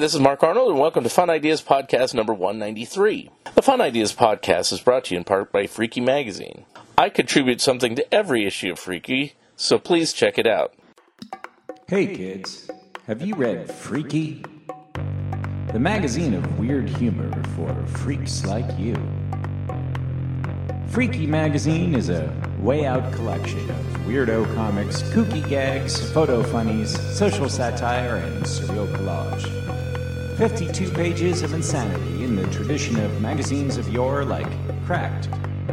This is Mark Arnold, and welcome to Fun Ideas Podcast number 193. The Fun Ideas Podcast is brought to you in part by Freaky Magazine. I contribute something to every issue of Freaky, so please check it out. Hey kids, have you read Freaky? The magazine of weird humor for freaks like you. Freaky Magazine is a way out collection of weirdo comics, kooky gags, photo funnies, social satire, and surreal collage. 52 pages of insanity in the tradition of magazines of yore like Cracked,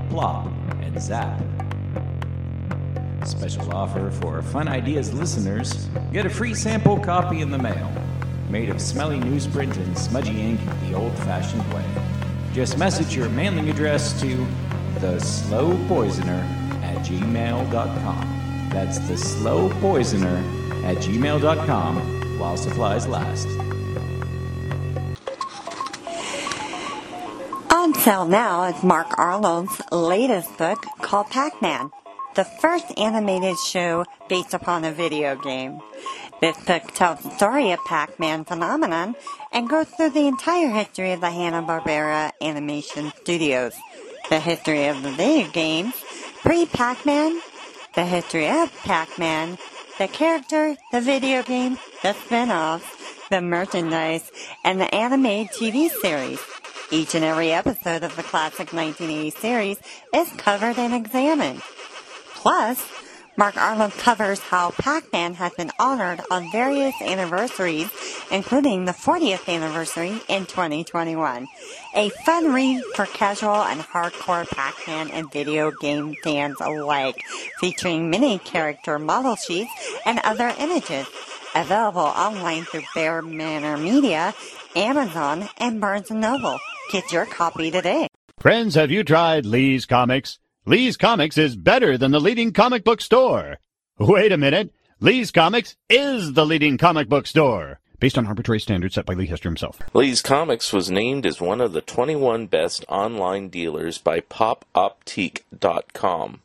Plop, and Zap. Special offer for Fun Ideas listeners get a free sample copy in the mail, made of smelly newsprint and smudgy ink the old fashioned way. Just message your mailing address to the slow poisoner at gmail.com. That's the slow poisoner at gmail.com while supplies last. Sale now is Mark Arnold's latest book called Pac-Man, the first animated show based upon a video game. This book tells the story of Pac-Man phenomenon and goes through the entire history of the Hanna-Barbera Animation Studios, the history of the video games, pre-Pac-Man, the history of Pac-Man, the character, the video game, the spin-offs, the merchandise, and the animated TV series. Each and every episode of the classic 1980 series is covered and examined. Plus, Mark Arnold covers how Pac-Man has been honored on various anniversaries, including the 40th anniversary in 2021. A fun read for casual and hardcore Pac-Man and video game fans alike, featuring mini character model sheets and other images. Available online through Bear Manor Media, Amazon, and Barnes & Noble. Get your copy today. Friends, have you tried Lee's Comics? Lee's Comics is better than the leading comic book store. Wait a minute. Lee's Comics is the leading comic book store. Based on arbitrary standards set by Lee Hester himself. Lee's Comics was named as one of the 21 best online dealers by popoptique.com.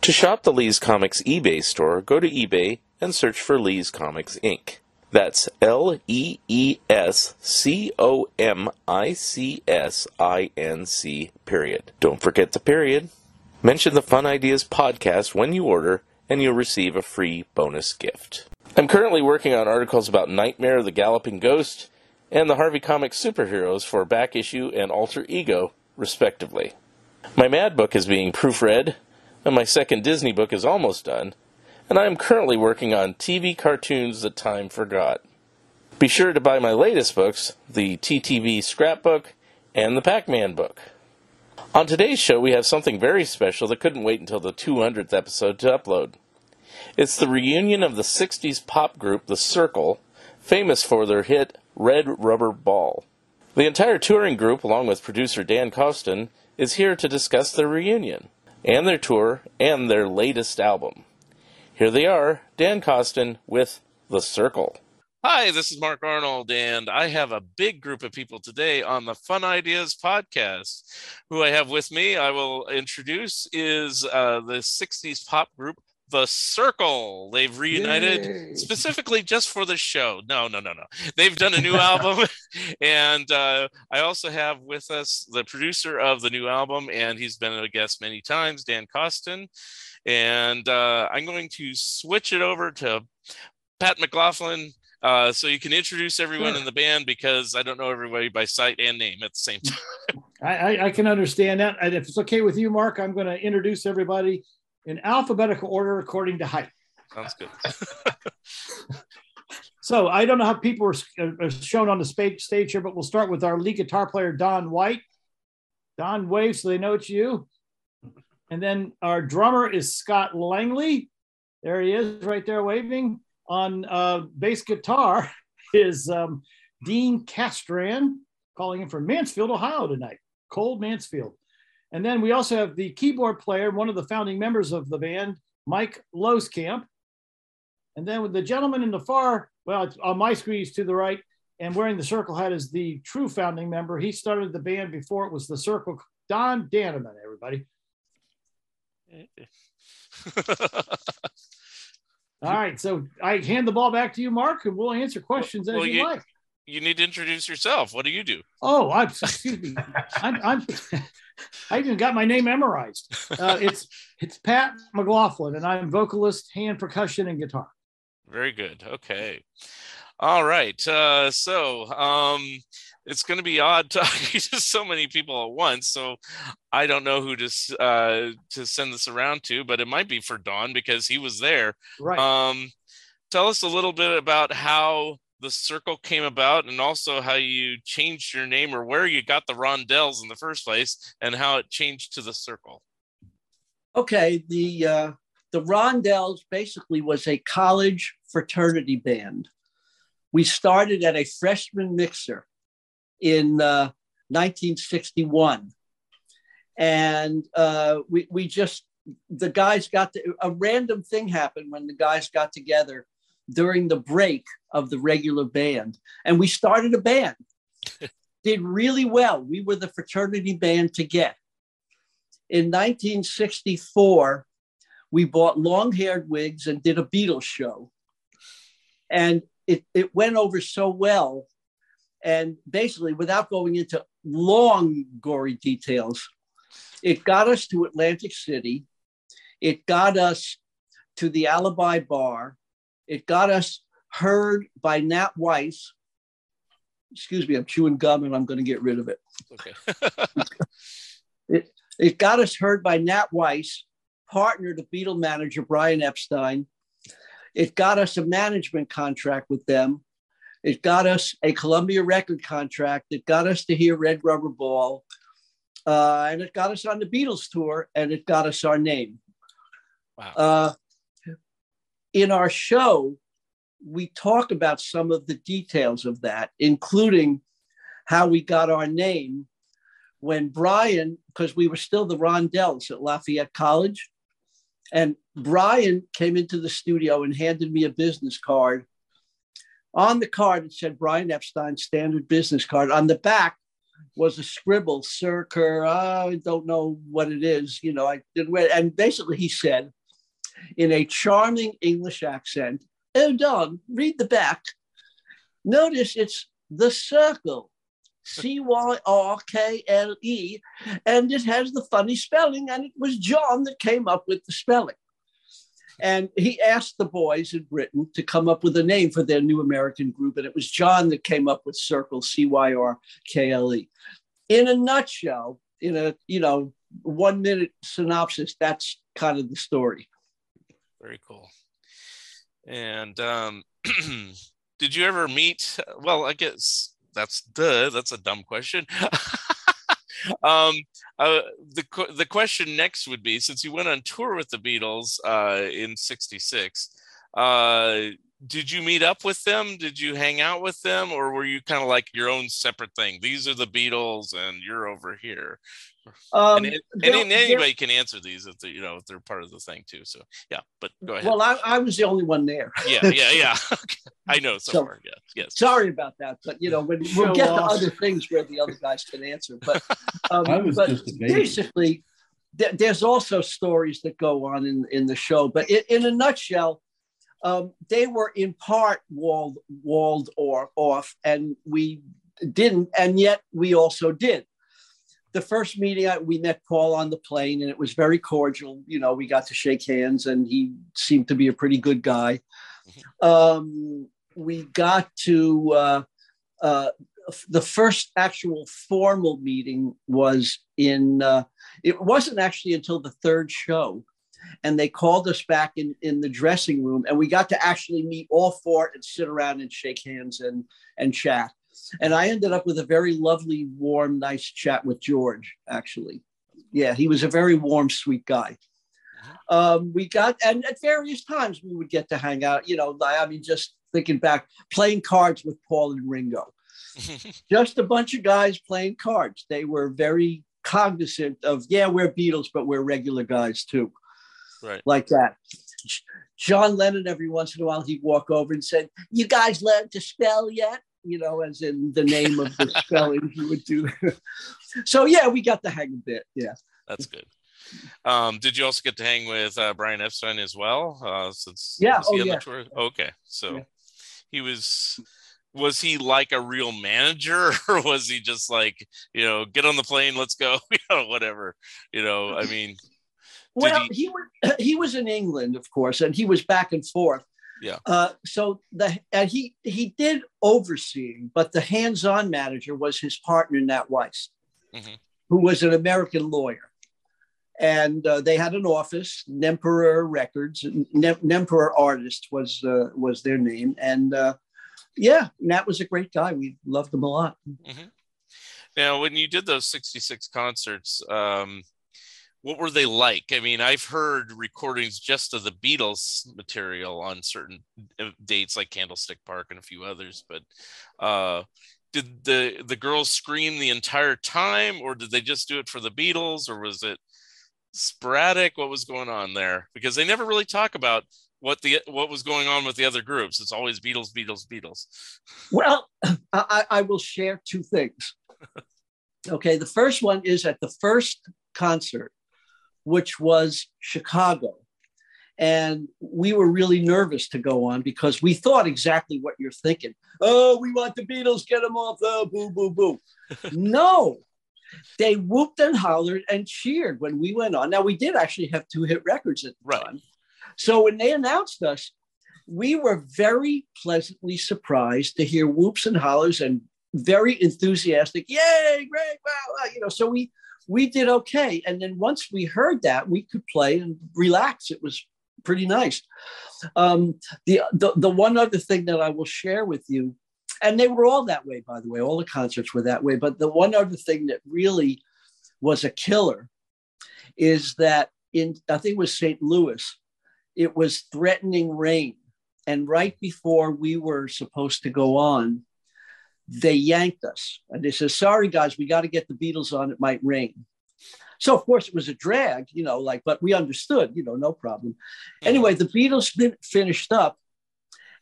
To shop the Lee's Comics eBay store, go to eBay and search for Lee's Comics Inc. That's L E E S C O M I C S I N C, period. Don't forget the period. Mention the Fun Ideas podcast when you order, and you'll receive a free bonus gift. I'm currently working on articles about Nightmare the Galloping Ghost and the Harvey Comics superheroes for Back Issue and Alter Ego, respectively. My Mad book is being proofread, and my second Disney book is almost done and I am currently working on TV cartoons that time forgot. Be sure to buy my latest books, the TTV Scrapbook and the Pac Man book. On today's show, we have something very special that couldn't wait until the 200th episode to upload. It's the reunion of the 60s pop group The Cyrkle, famous for their hit Red Rubber Ball. The entire touring group, along with producer Dan Costin, is here to discuss their reunion, and their tour, and their latest album. Here they are, Dan Costin with The Cyrkle. Hi, this is Mark Arnold, and I have a big group of people today on the Fun Ideas podcast. Who I have with me, I will introduce, is uh, the 60s pop group the Cyrkle. They've reunited Yay. specifically just for the show. No, no, no, no. They've done a new album. And uh, I also have with us the producer of the new album, and he's been a guest many times, Dan Costin. And uh, I'm going to switch it over to Pat McLaughlin. Uh, so you can introduce everyone sure. in the band because I don't know everybody by sight and name at the same time. I, I, can understand that. And if it's okay with you, Mark, I'm going to introduce everybody in alphabetical order according to height. Sounds good. so I don't know how people are, are shown on the stage here, but we'll start with our lead guitar player, Don White. Don, wave so they know it's you. And then our drummer is Scott Langley. There he is, right there waving. On uh, bass guitar is um, Dean Castran, calling in from Mansfield, Ohio tonight. Cold Mansfield. And then we also have the keyboard player, one of the founding members of the band, Mike Losekamp. And then with the gentleman in the far, well, on my screen, he's to the right, and wearing the Cyrkle hat is the true founding member. He started the band before it was the Cyrkle. Don Dannemann, everybody. All right, so I hand the ball back to you, Mark, and we'll answer questions Well, as you, you- like. You need to introduce yourself. What do you do? Oh, I'm excuse me. I'm, I'm I even got my name memorized. Uh, it's it's Pat McLaughlin, and I'm vocalist, hand percussion, and guitar. Very good. Okay. All right. Uh, so um, it's going to be odd talking to so many people at once. So I don't know who to uh, to send this around to, but it might be for Don because he was there. Right. Um, tell us a little bit about how the Cyrkle came about, and also how you changed your name or where you got the Rondells in the first place, and how it changed to the circle. okay the uh the rondells basically was a college fraternity band we started at a freshman mixer in uh 1961 and uh we we just the guys got to, a random thing happened when the guys got together during the break of the regular band and we started a band did really well we were the fraternity band to get in 1964, we bought long haired wigs and did a Beatles show. And it, it went over so well. And basically, without going into long, gory details, it got us to Atlantic City. It got us to the Alibi Bar. It got us heard by Nat Weiss. Excuse me, I'm chewing gum and I'm going to get rid of it. Okay. It got us heard by Nat Weiss, partner to Beatle manager Brian Epstein. It got us a management contract with them. It got us a Columbia record contract. It got us to hear Red Rubber Ball. Uh, and it got us on the Beatles tour and it got us our name. Wow. Uh, in our show, we talk about some of the details of that, including how we got our name when Brian, because we were still the Rondells at Lafayette College, and Brian came into the studio and handed me a business card. On the card, it said Brian Epstein standard business card. On the back was a scribble, Sir Kerr, I don't know what it is. You know, I didn't read. And basically, he said in a charming English accent, Oh, Don, read the back. Notice it's the Cyrkle. C Y R K L E, and it has the funny spelling. And it was John that came up with the spelling. And he asked the boys in Britain to come up with a name for their new American group. And it was John that came up with Cyrkle, C Y R K L E. In a nutshell, in a you know one minute synopsis, that's kind of the story. Very cool. And um, did you ever meet? Well, I guess that's duh. That's a dumb question. um, uh, the the question next would be: since you went on tour with the Beatles uh, in '66, uh, did you meet up with them? Did you hang out with them, or were you kind of like your own separate thing? These are the Beatles, and you're over here. Um, and, and there- and there- anybody can answer these if they, you know if they're part of the thing too. So yeah, but go ahead. well, I, I was the only one there. yeah, yeah, yeah. I know so, So- far. Yeah, yes. Sorry about that, but you know, when we'll get to other things where the other guys can answer. But, um, I was but just basically, th- there's also stories that go on in, in the show. But in, in a nutshell, um, they were in part walled walled or off, and we didn't, and yet we also did. The first meeting, I, we met Paul on the plane, and it was very cordial. You know, we got to shake hands, and he seemed to be a pretty good guy. Um, we got to uh, uh, the first actual formal meeting was in. Uh, it wasn't actually until the third show, and they called us back in in the dressing room, and we got to actually meet all four and sit around and shake hands and and chat. And I ended up with a very lovely, warm, nice chat with George, actually. Yeah, he was a very warm, sweet guy. Um, we got, and at various times we would get to hang out. You know, I mean, just thinking back, playing cards with Paul and Ringo. just a bunch of guys playing cards. They were very cognizant of, yeah, we're Beatles, but we're regular guys too. Right. Like that. John Lennon, every once in a while, he'd walk over and said, You guys learned to spell yet? You know, as in the name of the spelling you would do. so, yeah, we got to hang a bit. Yeah. That's good. Um, did you also get to hang with uh, Brian Epstein as well? Uh, since yeah, oh, yeah. Okay, so Yeah. he was. Was he like a real manager, or was he just like you know, get on the plane, let's go, you know, whatever, you know? I mean, Well, he- he, was he was in England, of course, and he was back and forth. Yeah. Uh, so the and he he did overseeing, but the hands-on manager was his partner Nat Weiss, Mhm. who was an American lawyer, and uh, they had an office, Nemperor Records, Nem- Nemperor Artist was uh, was their name, and uh, yeah, Nat was a great guy. We loved him a lot. Now, when you did those 66 concerts, um, what were they like? I mean, I've heard recordings just of the Beatles material on certain uh, dates, like Candlestick Park and a few others. But uh, did the the girls scream the entire time, or did they just do it for the Beatles, or was it sporadic? What was going on there? Because they never really talk about what the what was going on with the other groups. It's always Beatles, Beatles, Beatles. Well, I, I will share two things. Okay, the first one is at the first concert, which was Chicago. And we were really nervous to go on because we thought exactly what you're thinking. Oh, we want the Beatles, get them off. Oh, boo, boo, boo. no, they whooped and hollered and cheered when we went on. Now, we did actually have two hit records at the Right. time. So when they announced us, we were very pleasantly surprised to hear whoops and hollers and very enthusiastic, yay, great, wow, wow," you know. So we we did okay, and then once we heard that, we could play and relax. It was pretty nice. Um, the, the the one other thing that I will share with you, and they were all that way, by the way. All the concerts were that way. But the one other thing that really was a killer is that in I think it was St. Louis, it was threatening rain. And right before we were supposed to go on, they yanked us. And they said, sorry, guys, we got to get the Beatles on. It might rain. So, of course, it was a drag, you know, like, but we understood, you know, no problem. Anyway, the Beatles fin- finished up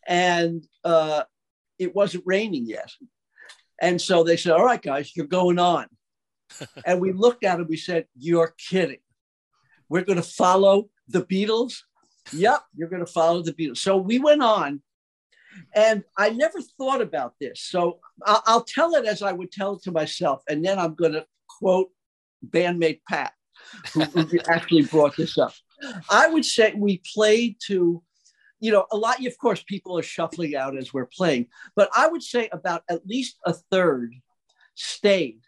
and uh, it wasn't raining yet. And so they said, all right, guys, you're going on. and we looked at it, we said, you're kidding. We're going to follow the Beatles. Yep, you're going to follow the Beatles. So we went on, and I never thought about this. So I'll, tell it as I would tell it to myself, and then I'm going to quote bandmate Pat, who, actually brought this up. I would say we played to, you know, a lot. Of course, people are shuffling out as we're playing, but I would say about at least a third stayed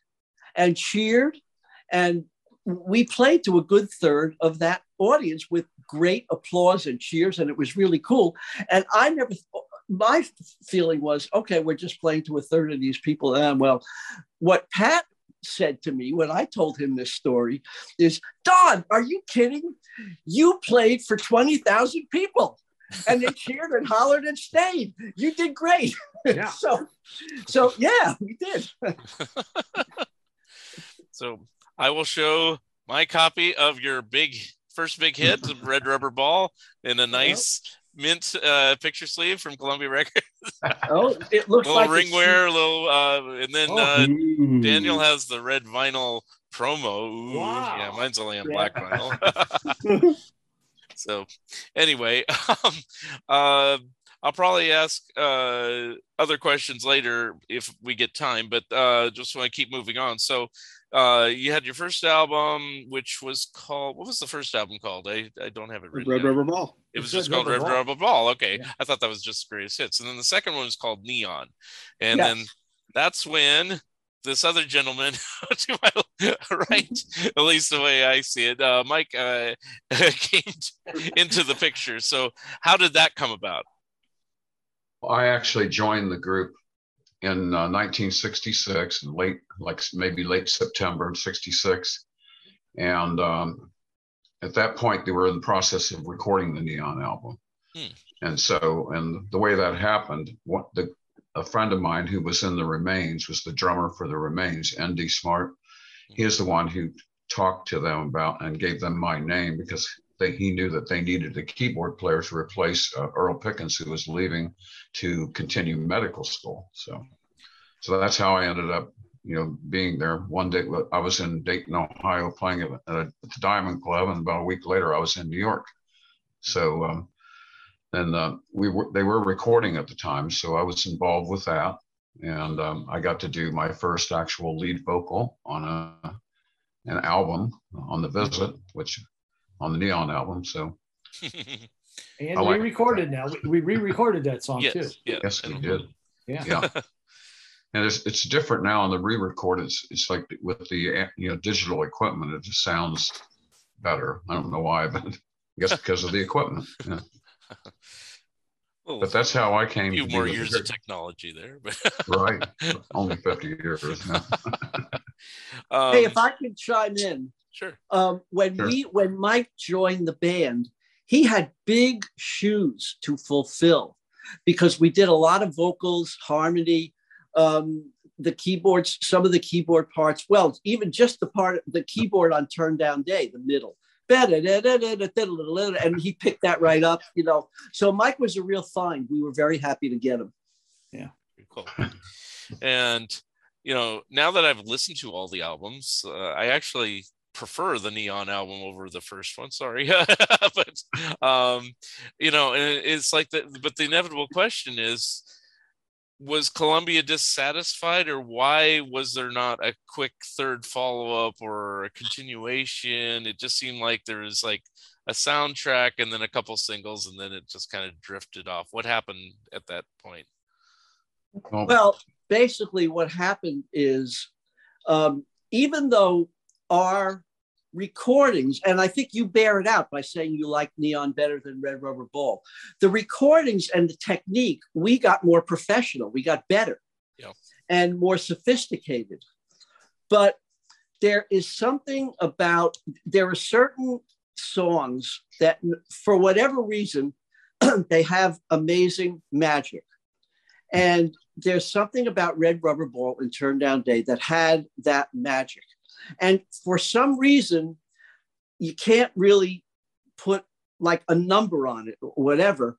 and cheered and we played to a good third of that audience with great applause and cheers, and it was really cool. And I never, my feeling was, okay, we're just playing to a third of these people. And well, what Pat said to me when I told him this story is, Don, are you kidding? You played for 20,000 people. And they cheered and hollered and stayed. You did great. Yeah. so, so yeah, we did. So I will show my copy of your big first big hit, Red Rubber Ball, in a nice mint uh, picture sleeve from Columbia Records. Oh, it looks little like ring it's- wear, little, uh, and then Oh. uh, Daniel has the red vinyl promo. Ooh, Wow. Yeah, mine's only on Yeah. black vinyl. so, anyway, um, uh, I'll probably ask uh, other questions later if we get time, but uh, just want to keep moving on. So, uh, you had your first album, which was called what was the first album called? I, I don't have it. Red down. Rubber Ball. It was just called Rubber Red Ball. Rubber Ball. Okay, Yeah. I thought that was just greatest hits, and then the second one was called Neon, and Yes. then that's when this other gentleman to my right, at least the way I see it, uh, Mike uh, came into the picture. So, how did that come about? I actually joined the group in uh, 1966, late, like maybe late September of 66. And um, at that point, they were in the process of recording the Neon album. Hmm. And so, and the way that happened, what the a friend of mine who was in the Remains was the drummer for the Remains, N.D. Smart. He is the one who talked to them about and gave them my name because they, he knew that they needed a keyboard player to replace uh, Earl Pickens, who was leaving to continue medical school. So, so that's how I ended up, you know, being there. One day I was in Dayton, Ohio, playing at, at, at the Diamond Club, and about a week later I was in New York. So, um, and uh, we were they were recording at the time, so I was involved with that, and um, I got to do my first actual lead vocal on a an album on the Visit, which on the Neon album. So, and we recorded now. We, we re-recorded that song yes, too. Yeah, yes, we did. Yeah. Yeah. and it's it's different now on the re-record. It's it's like with the you know digital equipment, it just sounds better. I don't know why, but I guess because of the equipment. Yeah. Well, But that's how I came. a few to more years the- of technology there, but right. Only fifty years. Um, hey, if I could chime in, sure. um, when Sure. we when Mike joined the band, he had big shoes to fulfill because we did a lot of vocals, harmony, um, the keyboards, some of the keyboard parts. Well, even just the part, the keyboard on Turn Down Day, the middle. And he picked that right up, you know. So Mike was a real find. We were very happy to get him. Yeah. cool. and you know, now that I've listened to all the albums, uh, I actually prefer the Neon album over the first one. Sorry, but um, you know, and it's like that but the inevitable question is. Was Columbia dissatisfied, or why was there not a quick third follow up or a continuation? It just seemed like there was like a soundtrack and then a couple singles, and then it just kind of drifted off. What happened at that point? Well, Well, basically, what happened is um, even though our recordings, and I think you bear it out by saying you like Neon better than Red Rubber Ball, the recordings and the technique, we got more professional, we got better Yeah. and more sophisticated. But there is something about, there are certain songs that, for whatever reason, they have amazing magic. And there's something about Red Rubber Ball and Turn Down Day that had that magic. And for some reason, you can't really put like a number on it or whatever.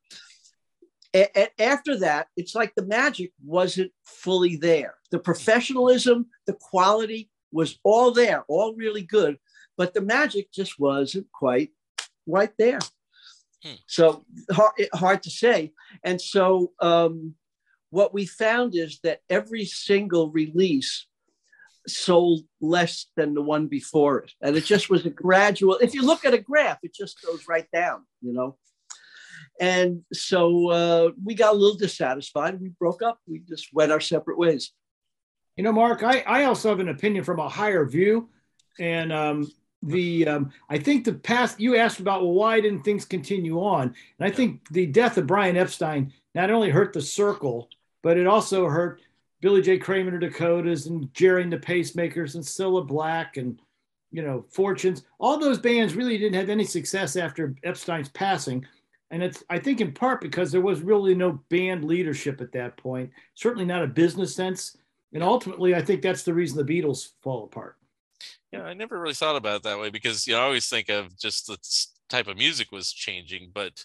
A- after that, it's like the magic wasn't fully there. The professionalism, the quality was all there, all really good, but the magic just wasn't quite right there. Hmm. So hard, hard to say. And so um, what we found is that every single release sold less than the one before it. And it just was a gradual, if you look at a graph, it just goes right down, you know. And so uh, we got a little dissatisfied. We broke up. We just went our separate ways. You know, Mark, I, I also have an opinion from a higher view. And um, the um, I think the past you asked about well, why didn't things continue on? And I think the death of Brian Epstein not only hurt the Cyrkle, but it also hurt Billy J. Kramer and Dakotas and Gerry and the Pacemakers and Cilla Black and you know Fortunes. All those bands really didn't have any success after Epstein's passing. And it's I think in part because there was really no band leadership at that point, certainly not a business sense. And ultimately, I think that's the reason the Beatles fall apart. Yeah, I never really thought about it that way because you know I always think of just the type of music was changing, but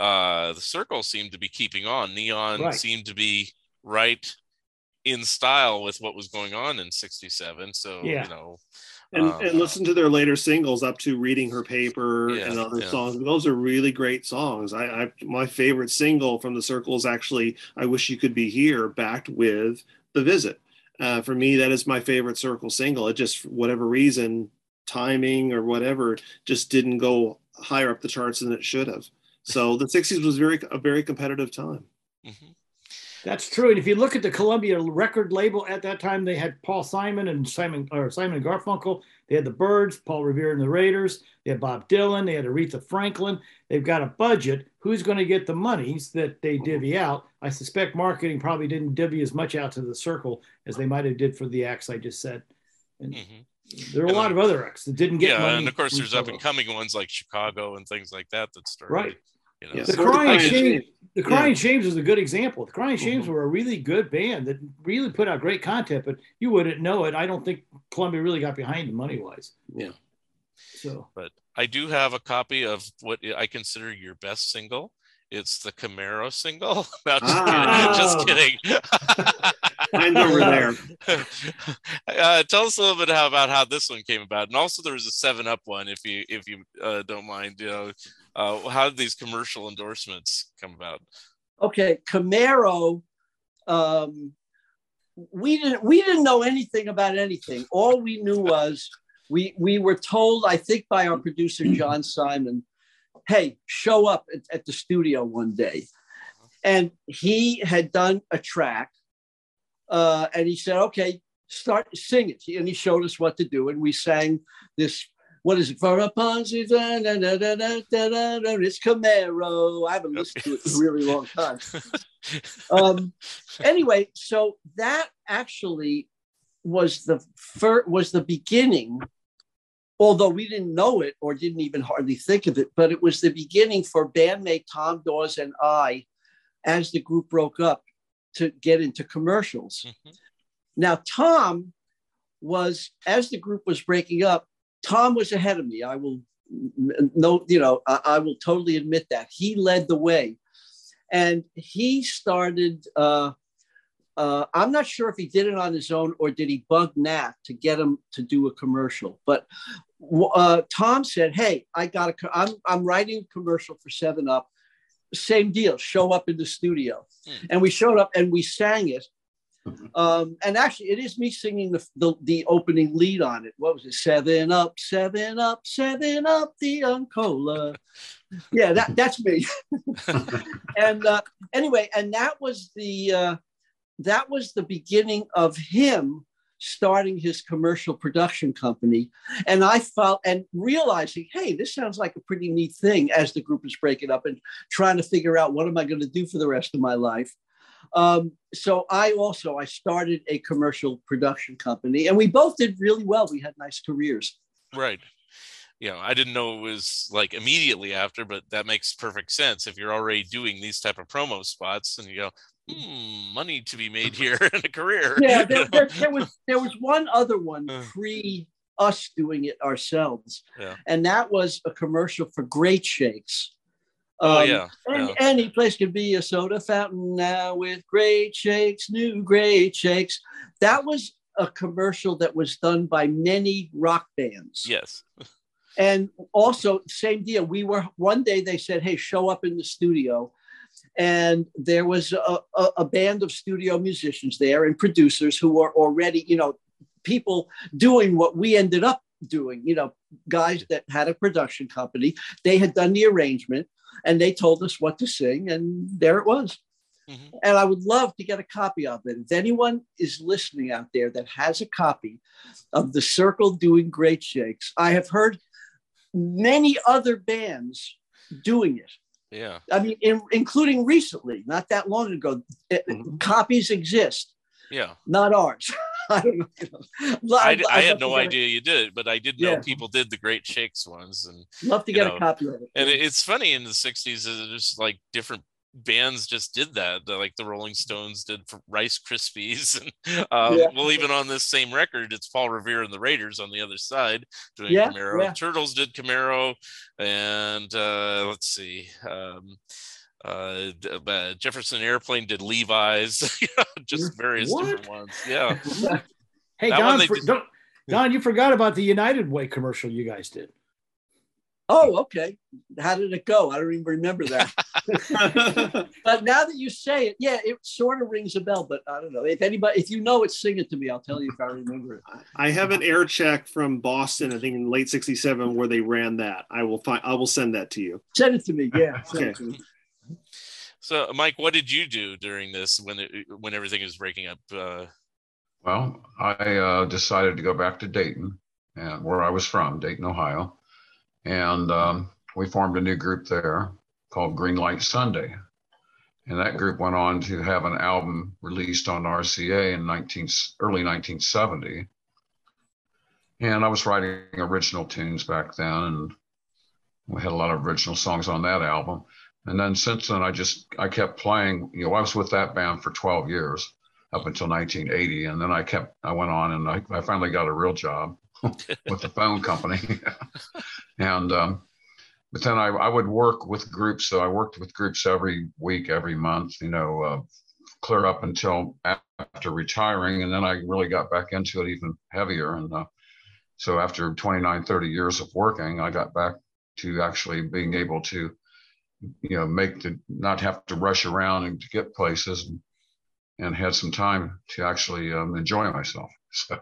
uh the Cyrkle seemed to be keeping on. Neon Right. seemed to be right in style with what was going on in 67. So, Yeah. you know, and, um, and listen to their later singles up to reading her paper Yeah, and other yeah. songs those are really great songs I, I my favorite single from the Cyrkle is actually i wish you could be here backed with the visit uh, for me that is my favorite Cyrkle single it just for whatever reason timing or whatever just didn't go higher up the charts than it should have so the 60s was very a very competitive time mhm. That's true. And if you look at the Columbia record label at that time, they had Paul Simon and Simon or Simon and Garfunkel. They had the Byrds, Paul Revere and the Raiders. They had Bob Dylan. They had Aretha Franklin. They've got a budget. Who's going to get the monies that they divvy out? I suspect marketing probably didn't divvy as much out to the Cyrkle as they might have did for the acts I just said. And Mhm. There are a lot of other acts that didn't get yeah, money. and of course there's up and coming ones like Chicago and things like that that started. Right. You know, Yeah. The Or the Crying Crying Shame, Shame. the Crying Shames is a good example. The Crying Shames were a really good band that really put out great content, but you wouldn't know it. I don't think Columbia really got behind them money wise. Yeah. So but I do have a copy of what I consider your best single. It's the Camaro single. No, just Ah. kidding. Just kidding. we're there. uh, tell us a little bit how, about how this one came about, and also there was a Seven Up one, if you if you uh, don't mind. You know, uh, how did these commercial endorsements come about? Okay, Camaro. Um, we didn't we didn't know anything about anything. All we knew was we we were told, I think, by our producer John Simon, "Hey, show up at, at the studio one day," and he had done a track, uh, and he said, "Okay, start sing it," and he showed us what to do, and we sang this. What is it for a Ponzi? Da, da, da, da, da, da, da, it's Camaro. I haven't oh. listened to it in a really long time. um, anyway, so that actually was the fir- was the beginning, although we didn't know it or didn't even hardly think of it, but it was the beginning for bandmate Tom Dawes and I, as the group broke up, to get into commercials. Mm-hmm. Now Tom was as the group was breaking up, Tom was ahead of me. I will no, you know, I, I will totally admit that. He led the way. And he started, uh, uh, I'm not sure if he did it on his own or did he bug Nat to get him to do a commercial. But uh, Tom said, Hey, I got a, I'm, I'm writing a commercial for 7 Up. Same deal, show up in the studio. Hmm. And we showed up and we sang it. Um, and actually, it is me singing the, the the opening lead on it. What was it? Seven up, seven up, seven up, the Uncola. Yeah, that that's me. and uh, anyway, and that was the uh, that was the beginning of him starting his commercial production company. And I felt and realizing, hey, this sounds like a pretty neat thing as the group is breaking up and trying to figure out what am I going to do for the rest of my life. Um, so I also I started a commercial production company, and we both did really well. We had nice careers. Right. You know, I didn't know it was like immediately after, but that makes perfect sense. If you're already doing these type of promo spots, and you go, hmm, money to be made here in a career. Yeah, there, there, there was there was one other one Uh. pre us doing it ourselves, Yeah. and that was a commercial for Great Shakes. Oh Um, yeah. Any, yeah. any place could be a soda fountain now with great shakes, new great shakes. That was a commercial that was done by many rock bands. Yes. And also, same deal. We were one day they said, "Hey, show up in the studio," and there was a, a, a band of studio musicians there and producers who were already, you know, people doing what we ended up doing. You know, guys that had a production company. They had done the arrangement, and they told us what to sing, and there it was. Mhm. And I would love to get a copy of it. If anyone is listening out there that has a copy of The Cyrkle doing Great Shakes, I have heard many other bands doing it. Yeah. I mean, in, including recently, not that long ago. Mm-hmm. Copies exist, Yeah. not ours. I don't know. you know. I, I I'd had no to get a- idea you did it, but I did know Yeah. people did the Great Shakes ones, and Love to get know, a copy of it. and it- it's funny in the '60s, uh, just like different bands just did that. Like the Rolling Stones did for Rice Krispies, and um, Yeah. well, even on this same record, it's Paul Revere and the Raiders on the other side doing Yeah, Camaro. yeah. Turtles did Camaro, and uh, let's see. Um, uh, uh, Jefferson Airplane did Levi's, just various What? different ones. Yeah, Hey, That Don, they for, did- don't, Don, you forgot about the United Way commercial you guys did. Oh, okay. How did it go? I don't even remember that. but now that you say it, yeah, it sort of rings a bell. But I don't know if anybody, if you know it, sing it to me. I'll tell you if I remember it. I have an air check from Boston, I think in late '67, where they ran that. I will find. I will send that to you. Send it to me. Yeah. Send it Okay. to me. So, Mike, what did you do during this when it, when everything was breaking up? Uh, Well, I uh, decided to go back to Dayton, and where I was from, Dayton, Ohio, and um, we formed a new group there called Green Lyte Sunday, and that group went on to have an album released on RCA in 19 early 1970. and I was writing original tunes back then, and we had a lot of original songs on that album. And then since then, I just I kept playing. You know, I was with that band for 12 years up until 1980, and then I kept I went on and I, I finally got a real job with the phone company, and um, but then I, I would work with groups. So I worked with groups every week, every month. You know, uh, clear up until after retiring, and then I really got back into it even heavier. And uh, so after 29, 30 years of working, I got back to actually being able to you know make the not have to rush around and to get places and, and had some time to actually um, enjoy myself. So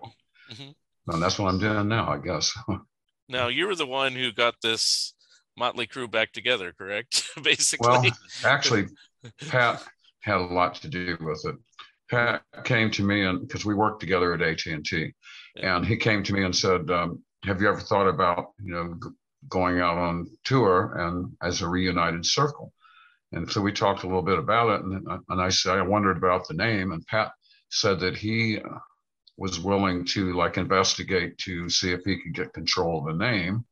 mm-hmm. and that's what i'm doing now i guess. Now you were the one who got this motley crew back together correct? Basically. Well actually pat had a lot to do with it. Pat came to me and because we worked together at at&t yeah. and he came to me and said um, have you ever thought about you know going out on tour and as a reunited Cyrkle. And so we talked a little bit about it. And, and I said, I wondered about the name. And Pat said that he uh, was willing to like investigate to see if he could get control of the name,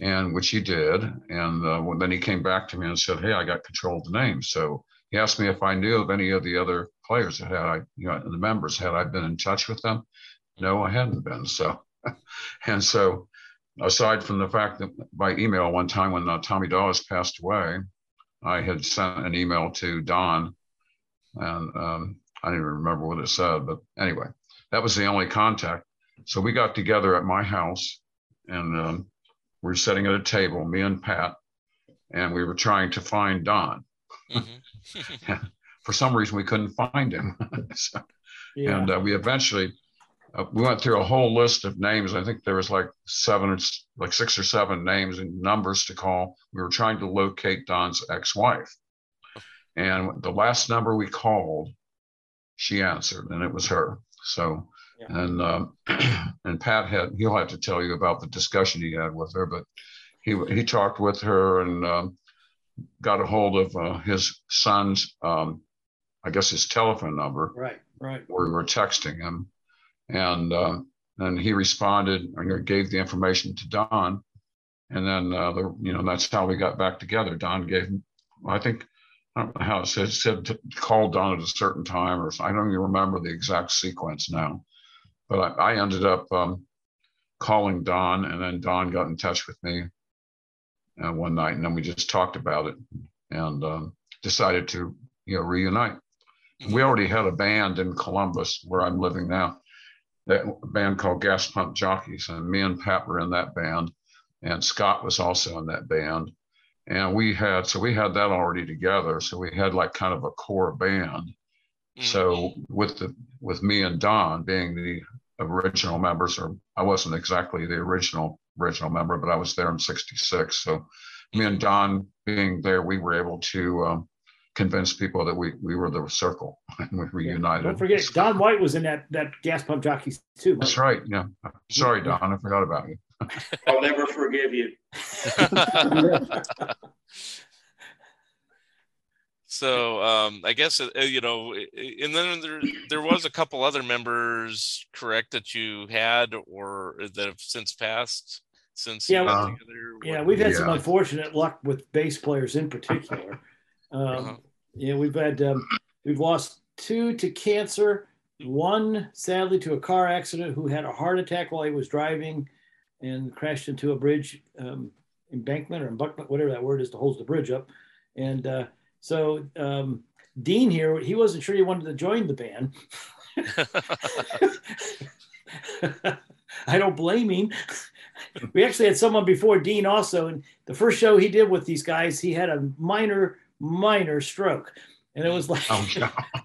and which he did. And uh, then he came back to me and said, Hey, I got control of the name. So he asked me if I knew of any of the other players that had I, you know, the members, had I been in touch with them? No, I hadn't been. So, and so aside from the fact that by email one time when uh, Tommy Dawes passed away, I had sent an email to Don, and um, I didn't even remember what it said, but anyway, that was the only contact. So we got together at my house, and um, we were sitting at a table, me and Pat, and we were trying to find Don. Mm-hmm. For some reason, we couldn't find him, so, yeah. and uh, we eventually uh, we went through a whole list of names. I think there was like seven, like six or seven names and numbers to call. We were trying to locate Don's ex-wife, and the last number we called, she answered, and it was her. So, yeah. and um, and Pat had he'll have to tell you about the discussion he had with her, but he he talked with her and um, got a hold of uh, his son's, um, I guess his telephone number. Right, right. we were texting him and uh, and he responded and gave the information to Don, and then uh, the, you know that's how we got back together. Don gave, I think, I don't know how it said, said to call Don at a certain time, or I don't even remember the exact sequence now, but I, I ended up um, calling Don, and then Don got in touch with me uh, one night, and then we just talked about it and um, decided to you know reunite. We already had a band in Columbus where I'm living now that band called Gas Pump Jockeys, and me and Pat were in that band, and Scott was also in that band, and we had so we had that already together, so we had like kind of a core band. Mm-hmm. So with the with me and Don being the original members, or I wasn't exactly the original original member, but I was there in '66. So me and Don being there, we were able to um, convince people that we we were the Cyrkle and we reunited. Yeah, don't forget, Don White was in that that gas pump jockeys too. That's right. Yeah. Sorry, Don. I forgot about you. I'll never forgive you. so um, I guess uh, you know, and then there there was a couple other members, correct, that you had or that have since passed. Since yeah, uh, yeah, we've had yeah. some unfortunate luck with bass players in particular. Um, uh-huh. Yeah, we've had um, we've lost two to cancer, one sadly to a car accident who had a heart attack while he was driving and crashed into a bridge um, embankment or embankment, whatever that word is that holds the bridge up. And uh, so um, Dean here, he wasn't sure he wanted to join the band. I don't blame him. We actually had someone before Dean also, and the first show he did with these guys, he had a minor minor stroke. And it was like, oh,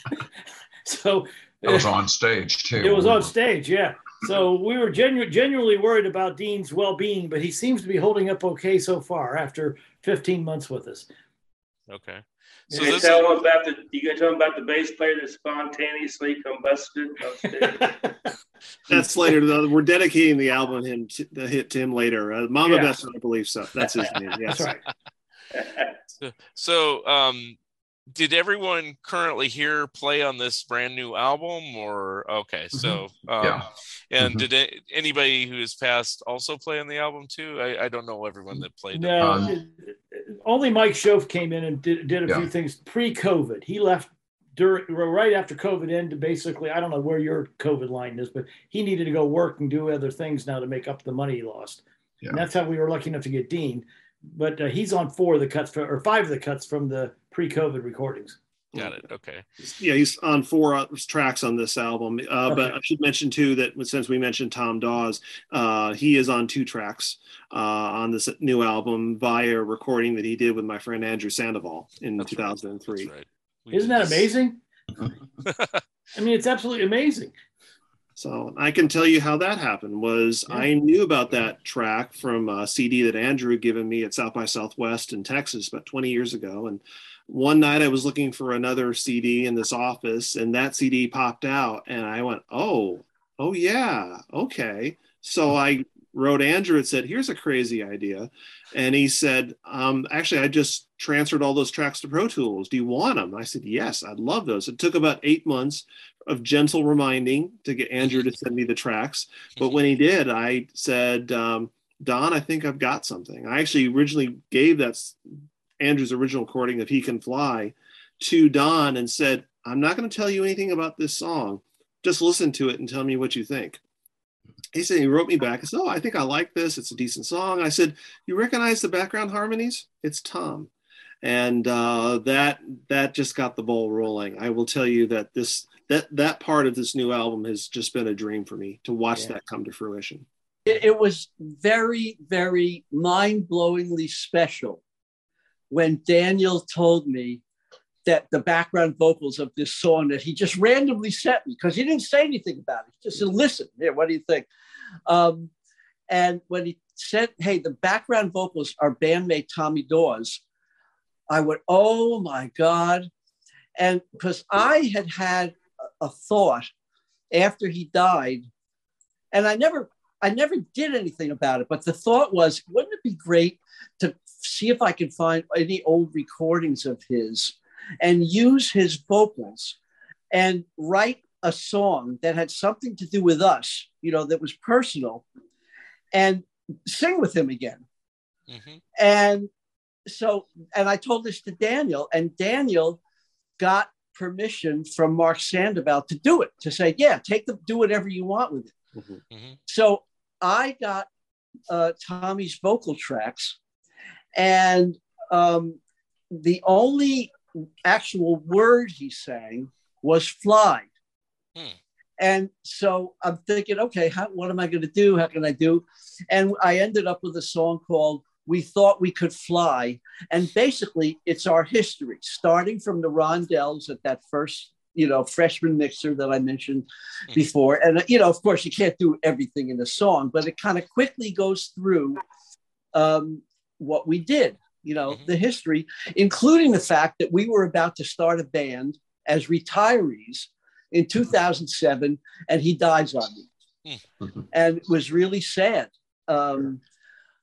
so it was on stage too. It was on stage, yeah. So we were genu- genuinely worried about Dean's well-being, but he seems to be holding up okay so far after 15 months with us. Okay. So you tell is... him about the you can tell him about the bass player that spontaneously combusted. That's later. We're dedicating the album him to, the hit to him later. Uh, Mama yeah. Best, I believe so. That's his name. Yes. That's right. So, so um, did everyone currently here play on this brand new album or okay so um, Yeah. and Mhm. did a- anybody who has passed also play on the album too i, I don't know everyone that played. No, Um, it- it- only Mike Schoaf came in and did, did a Yeah. few things pre-COVID. He left during right after COVID ended. Basically, I don't know where your COVID line is, but he needed to go work and do other things now to make up the money he lost. Yeah. And that's how we were lucky enough to get Dean. But uh, he's on four of the cuts for, or five of the cuts from the pre-COVID recordings. got it okay yeah, he's on four uh, tracks on this album. Uh, But I should mention too that since we mentioned Tom Dawes, uh, he is on two tracks uh, on this new album via a recording that he did with my friend Andrew Sandoval in That's right. 2003. That's right Isn't that amazing? I mean, it's absolutely amazing. So I can tell you how that happened. Was Yeah. I knew about that track from a CD that Andrew had given me at South by Southwest in Texas about 20 years ago, and one night I was looking for another CD in this office, and that CD popped out, and I went, "Oh, oh yeah, okay." So I wrote Andrew and said, "Here's a crazy idea," and he said, um, "Actually, I just transferred all those tracks to Pro Tools. Do you want them?" I said, "Yes, I'd love those." It took about eight months of gentle reminding to get Andrew to send me the tracks. But when he did, I said, um, Don, I think I've got something. I actually originally gave that Andrew's original recording of He Can Fly to Don and said, I'm not going to tell you anything about this song. Just listen to it and tell me what you think. He said, he wrote me back. I said, Oh, I think I like this. It's a decent song. I said, You recognize the background harmonies? It's Tom. And uh, that that just got the ball rolling. I will tell you that this that that part of this new album has just been a dream for me to watch Yeah. that come to fruition. it, it was very, very mind blowingly special when Daniel told me that the background vocals of this song that he just randomly sent me because he didn't say anything about it. He just said, listen, here, what do you think? Um, and when he said, hey, the background vocals are bandmate Tommy Dawes, I went, oh my God. And because I had had a- thought after he died, and I never I never did anything about it, but the thought was, wouldn't it be great to see if I can find any old recordings of his and use his vocals and write a song that had something to do with us, you know, that was personal and sing with him again. Mhm. And so, and I told this to Daniel, and Daniel got permission from Mark Sandoval to do it, to say, yeah, take the, do whatever you want with it. Mhm. So I got uh, Tommy's vocal tracks, and um, the only actual word he sang was fly. Hmm. And so I'm thinking, okay, how, what am I going to do? How can I do? And I ended up with a song called We Thought We Could Fly. And basically, it's our history, starting from the Rondells at that first, you know, freshman mixer that I mentioned before. And, uh, you know, of course, you can't do everything in a song, but it kind of quickly goes through um, what we did, you know, Mhm. the history, including the fact that we were about to start a band as retirees in 2007, and he dies on me. And it was really sad. Um,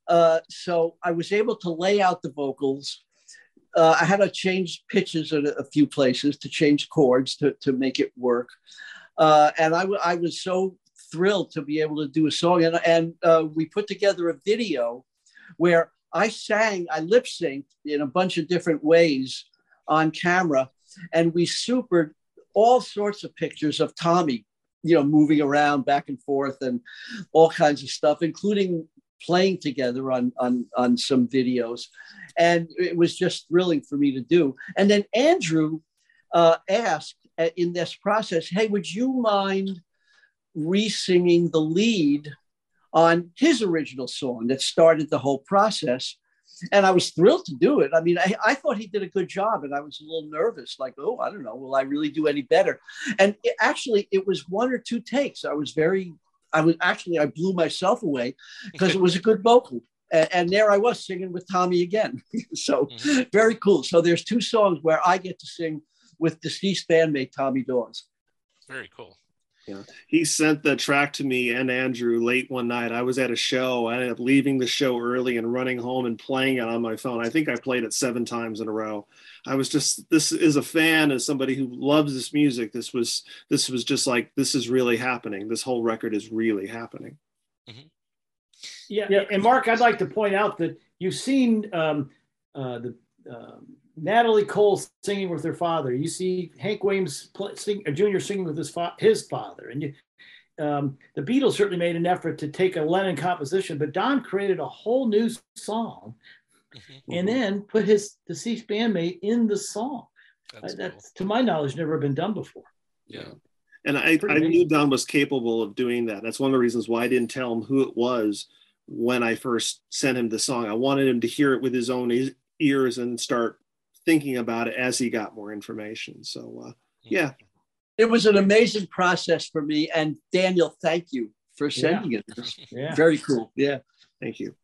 uh, so I was able to lay out the vocals. Uh, I had to change pitches in a, a few places to change chords to, to make it work. Uh, and I, w- I was so thrilled to be able to do a song. And, and uh, we put together a video where I sang, I lip synced in a bunch of different ways on camera. And we supered all sorts of pictures of Tommy, you know, moving around back and forth and all kinds of stuff, including playing together on, on, on some videos. And it was just thrilling for me to do. And then Andrew uh, asked uh, in this process, hey, would you mind re-singing the lead on his original song that started the whole process? And I was thrilled to do it. I mean, I, I thought he did a good job, and I was a little nervous, like, oh, I don't know, will I really do any better? And it, actually, it was one or two takes. I was very, I was actually, I blew myself away because it was a good vocal. And, and there I was singing with Tommy again. so Mhm. very cool. So there's two songs where I get to sing with deceased bandmate Tommy Dawes. Very cool. Yeah. He sent the track to me and Andrew late one night. I was at a show. I ended up leaving the show early and running home and playing it on my phone. I think I played it seven times in a row. I was just this is a fan as somebody who loves this music. This was this was just like this is really happening. This whole record is really happening. Yeah, yeah. And Mark, I'd like to point out that you've seen um, uh, the um Natalie Cole singing with her father. You see Hank Williams play, sing, uh, Jr. singing with his fa- his father, and you, um, the Beatles certainly made an effort to take a Lennon composition, but Don created a whole new song, and then put his deceased bandmate in the song. That's Uh, That's, to my knowledge, never been done before. Yeah. And I, I knew. Don was capable of doing that. That's one of the reasons why I didn't tell him who it was when I first sent him the song. I wanted him to hear it with his own ears and start thinking about it as he got more information. So, uh, yeah. It was an amazing process for me. And Daniel, thank you for sending it. Yeah. Very cool. Yeah. Thank you.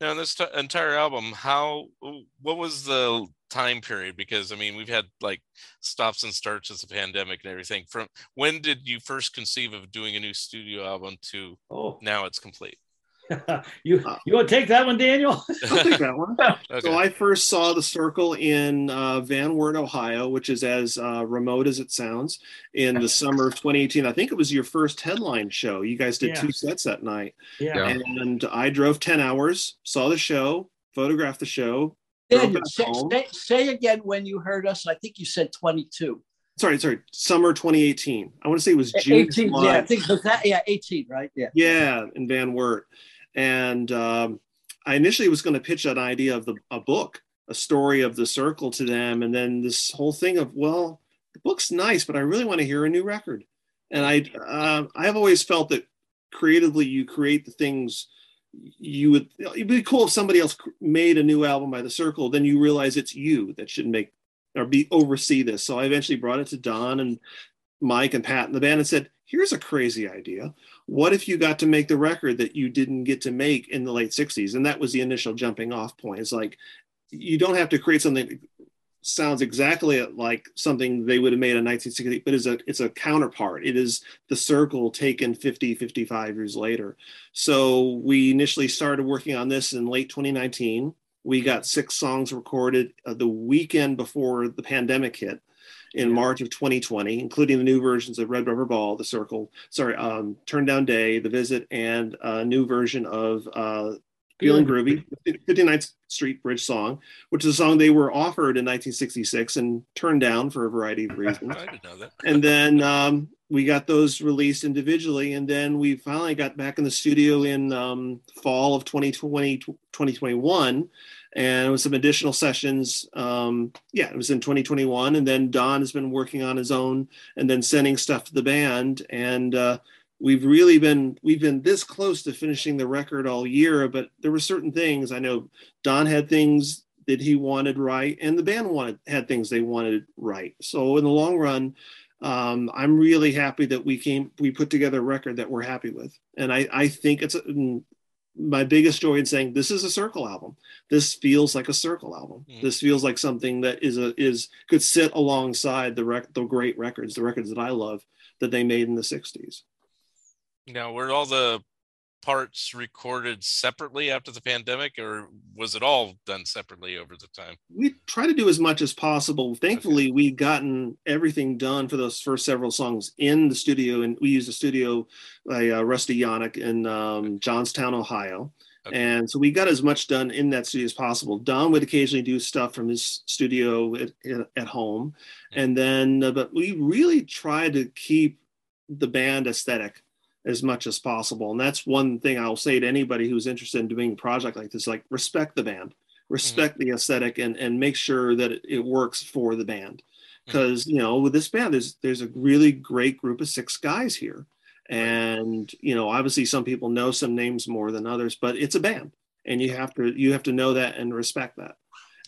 Now, in this t- entire album, how what was the time period? Because I mean, we've had like stops and starts as the pandemic and everything. From when did you first conceive of doing a new studio album to Oh, now it's complete? you you want to take that one, Daniel? I'll take that one. Okay. So I first saw the Cyrkle in uh, Van Wert, Ohio, which is as uh, remote as it sounds, in the summer of 2018. I think it was your first headline show. You guys did Yeah. two sets that night. Yeah. Yeah. And I drove 10 hours, saw the show, photographed the show. Daniel, say, say, say again when you heard us. I think you said 22. Sorry, sorry, summer 2018. I want to say it was June. 18, yeah, I think was that, yeah, 18, right? Yeah. Yeah, in Van Wert. And um, I initially was going to pitch an idea of the, a book, a story of the Cyrkle to them. And then this whole thing of, well, the book's nice, but I really want to hear a new record. And I, uh, I've always felt that creatively you create the things you would, it'd be cool if somebody else made a new album by the Cyrkle, then you realize it's you that should make or be oversee this. So I eventually brought it to Don and Mike and Pat and the band and said, here's a crazy idea. What if you got to make the record that you didn't get to make in the late 60s? And that was the initial jumping off point. It's like you don't have to create something that sounds exactly like something they would have made in 1960, but it's a it's a counterpart. It is the Cyrkle taken 50, 55 years later. So we initially started working on this in late 2019. We got six songs recorded uh, the weekend before the pandemic hit in March of 2020, including the new versions of Red Rubber Ball, The Circle, sorry, um, Turn Down Day, The Visit, and a new version of uh, Feeling Groovy, 59th Street Bridge song, which is a song they were offered in 1966 and turned down for a variety of reasons. I didn't know that. and then um, we got those released individually and then we finally got back in the studio in um, fall of 2020 2021 and with some additional sessions um, yeah it was in 2021 and then don has been working on his own and then sending stuff to the band and uh, we've really been we've been this close to finishing the record all year but there were certain things. I know don had things that he wanted right and the band wanted had things they wanted right. So in the long run um, i'm really happy that we came we put together a record that we're happy with. And i i think it's mm, my biggest joy in saying this is a Cyrkle album. This feels like a Cyrkle album. Mm. this feels like something that is a is could sit alongside the rec- the great records the records that i love that they made in the 60s Now, were all the parts recorded separately after the pandemic, or was it all done separately over the time? we try to do as much as possible. Thankfully, we've gotten everything done for those first several songs in the studio, and we used a studio by uh, Rusty Yannick in um, Johnstown, Ohio. Okay. And so we got as much done in that studio as possible. Don would occasionally do stuff from his studio at, at home, and then uh, but we really tried to keep the band aesthetic as much as possible. And that's one thing I'll say to anybody who's interested in doing a project like this: like respect the band respect the aesthetic and and make sure that it, it works for the band. Because you know with this band there's there's a really great group of six guys here. And you know obviously some people know some names more than others but it's a band. And you have to you have to know that and respect that.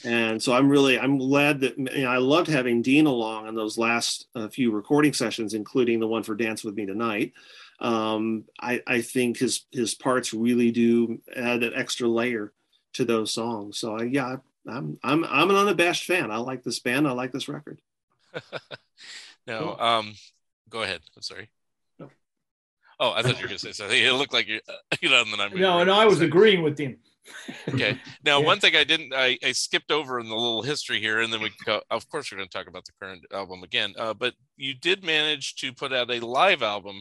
And so i'm really i'm glad that you know, i loved having dean along on those last uh, few recording sessions including the one for dance with me tonight um, I, I think his his parts really do add an extra layer to those songs. So I, yeah, I'm I'm I'm an unabashed fan. I like this band. I like this record. No, um, go ahead. I'm sorry. Oh, I thought you were going to say something. It looked like you're you know, and then I'm No, and I was agreeing with him. Okay. Now, Yeah. one thing I didn't, I, I skipped over in the little history here, and then we go. Of course, we're going to talk about the current album again. Uh, but you did manage to put out a live album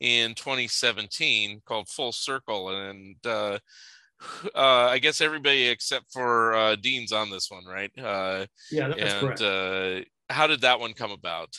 in 2017 called Full Circle, and uh, uh, I guess everybody except for uh, Dean's on this one, right? Uh, Yeah, that's and correct. uh, how did that one come about?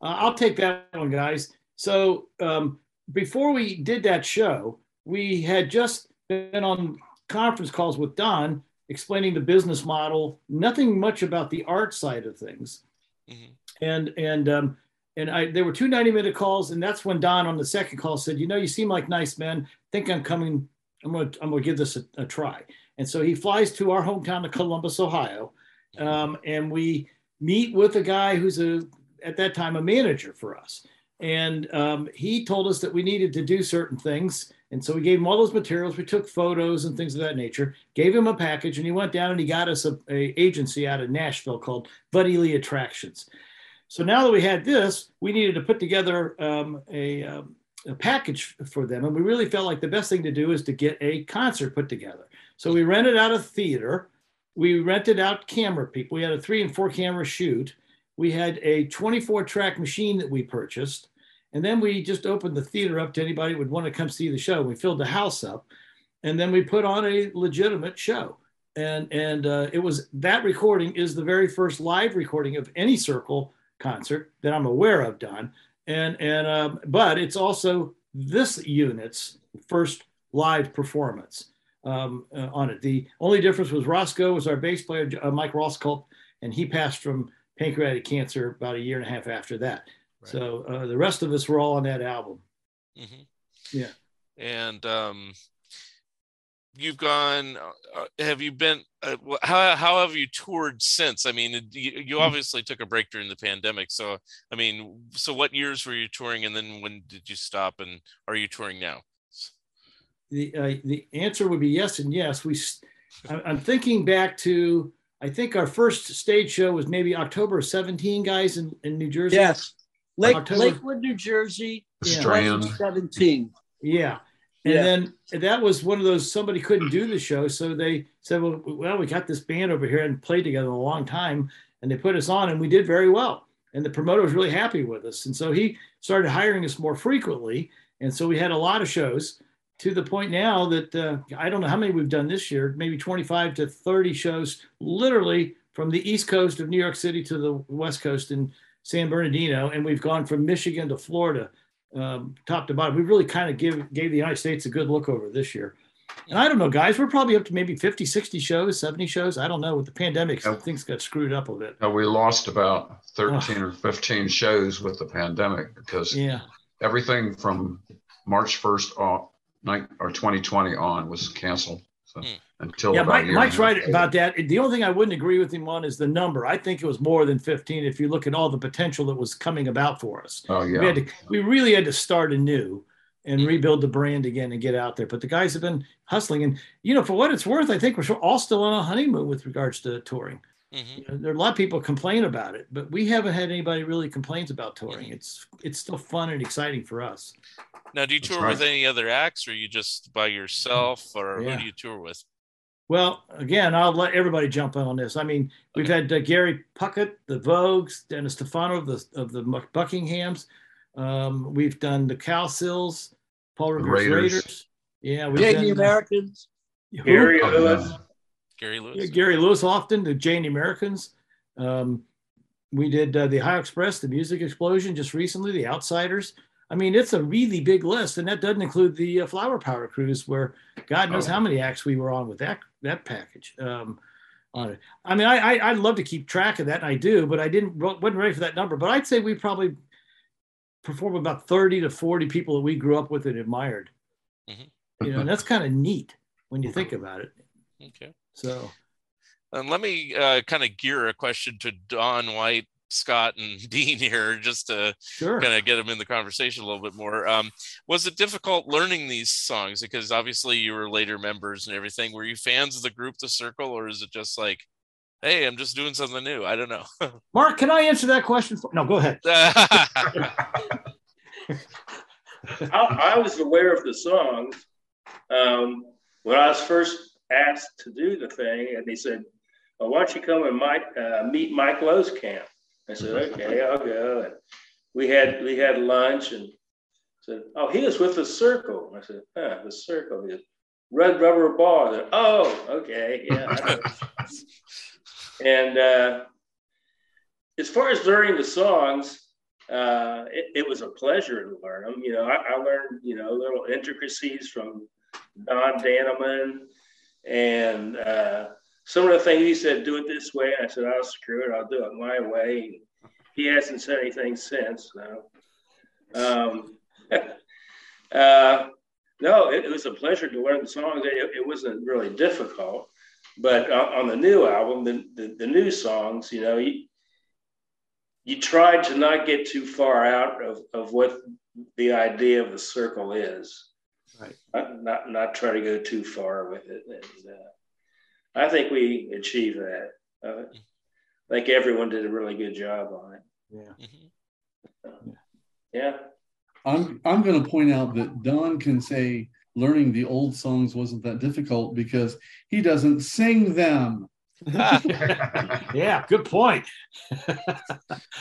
Uh, I'll take that one, guys. So um, before we did that show, we had just been on conference calls with Don explaining the business model. Nothing much about the art side of things, Mhm. and and um, and I there were two 90 minute calls, and that's when Don on the second call said, "You know, you seem like nice men. Think I'm coming. I'm gonna I'm gonna give this a, a try." And so he flies to our hometown of Columbus, Ohio, um, and we meet with a guy who's a at that time a manager for us. And um, he told us that we needed to do certain things. And so we gave him all those materials. We took photos and things of that nature, gave him a package, and he went down and he got us a, a agency out of Nashville called Buddy Lee Attractions. So now that we had this, we needed to put together um, a, um, a package for them. And we really felt like the best thing to do is to get a concert put together. So we rented out a theater. We rented out camera people. We had a three and four camera shoot. We had a 24 track machine that we purchased. And then we just opened the theater up to anybody who would want to come see the show. We filled the house up. And then we put on a legitimate show. And, and uh, it was that recording is the very first live recording of any Cyrkle concert that I'm aware of, Don. And, and um, but it's also this unit's first live performance um, uh, on it. The only difference was Roscoe was our bass player, uh, Mike Roscoe, and he passed from pancreatic cancer about a year and a half after that. So uh, the rest of us were all on that album. Mhm. Yeah. And um, you've gone. Uh, have you been? Uh, how how have you toured since? I mean, you, you Hmm. obviously took a break during the pandemic. So I mean, so what years were you touring, and then when did you stop? And are you touring now? The uh, the answer would be yes and yes. We, s- I- I'm thinking back to I think our first stage show was maybe October of 17, guys, in, in New Jersey. Yes. Lake, October- Lakewood, New Jersey, The Yeah. Strand. 2017. Yeah. And Yeah. then that was one of those somebody couldn't do the show, so they said, "Well, well, we got this band over here and played together a long time," and they put us on, and we did very well. And the promoter was really happy with us, and so he started hiring us more frequently, and so we had a lot of shows to the point now that uh, I don't know how many we've done this year, maybe 25 to 30 shows, literally from the east coast of New York City to the west coast in San Bernardino, and we've gone from Michigan to Florida um, top to bottom. We really kind of give gave the United States a good look over this year. And I don't know, guys, we're probably up to maybe 50, 60 shows, 70 shows. I don't know. With the pandemic, things got screwed up a bit. Uh, we lost about 13 or 15 shows with the pandemic because Yeah. everything from March 1st on, night or 2020 on was canceled. So Hmm. until Yeah, Mike, Mike's right later. about that. The only thing I wouldn't agree with him on is the number. I think it was more than 15 if you look at all the potential that was coming about for us. Oh We, yeah, had to, we really had to start anew and rebuild the brand again and get out there. But the guys have been hustling. And, you know, for what it's worth, I think we're all still on a honeymoon with regards to touring. Mhm. You know, there are a lot of people complain about it, but we haven't had anybody really complains about touring. It's it's still fun and exciting for us. Now, do you That's tour with any other acts, or you just by yourself, or Yeah. who do you tour with? Well, again, I'll let everybody jump in on this. I mean, we've had uh, Gary Puckett, the Vogues, Dennis Tufano of the of the Buckinghams. Um, we've done the Cowsills, Paul Rivers Raiders. Raiders. Yeah, we've Janie done, the Americans. Who? Gary Lewis. Gary Lewis. Yeah, Gary Lewis often, the Jane Americans. Um, we did uh, the Ohio Express, the Music Explosion just recently, the Outsiders. I mean, it's a really big list, and that doesn't include the uh, Flower Power Cruise, where God knows Oh. how many acts we were on with that that package. Um, on it. I mean, I, I I'd love to keep track of that, and I do, but I didn't wasn't ready for that number. But I'd say we probably perform about thirty to forty people that we grew up with and admired. Mhm. You know, and that's kind of neat when you think about it. Okay. So. And let me uh, kind of gear a question to Don White, Scott, and Dean here, just to Sure. kind of get them in the conversation a little bit more. Um, was it difficult learning these songs? Because obviously you were later members and everything. Were you fans of the group The Cyrkle, or is it just like, hey, I'm just doing something new? I don't know. Mark, can I answer that question? For- no, go ahead. I, I was aware of the songs um, when I was first asked to do the thing, and he said, well, "Why don't you come and Mike, uh, meet Mike Losekamp?" I said, "Okay, I'll go." And we had we had lunch and said, "Oh, he was with the Cyrkle." I said, "Huh, the Cyrkle." He said, Red Rubber Ball. Said, oh, okay, yeah. and uh, as far as learning the songs, uh, it, it, was a pleasure to learn them. You know, I, I, learned you know little intricacies from Don Dannemann, and uh, some of the things he said, "Do it this way." I said, "I'll screw it. I'll do it my way." He hasn't said anything since. No. Um, uh, no, it, it, was a pleasure to learn the songs. It, it wasn't really difficult, but on, on the new album, the, the, the new songs, you know, you, you tried to not get too far out of, of what the idea of the Cyrkle is. Right. Not, not, not try to go too far with it. And uh, I think we achieved that. Uh, I think everyone did a really good job on it. Yeah. Mm-hmm. yeah. I'm I'm going to point out that Don can say learning the old songs wasn't that difficult because he doesn't sing them. yeah, good point.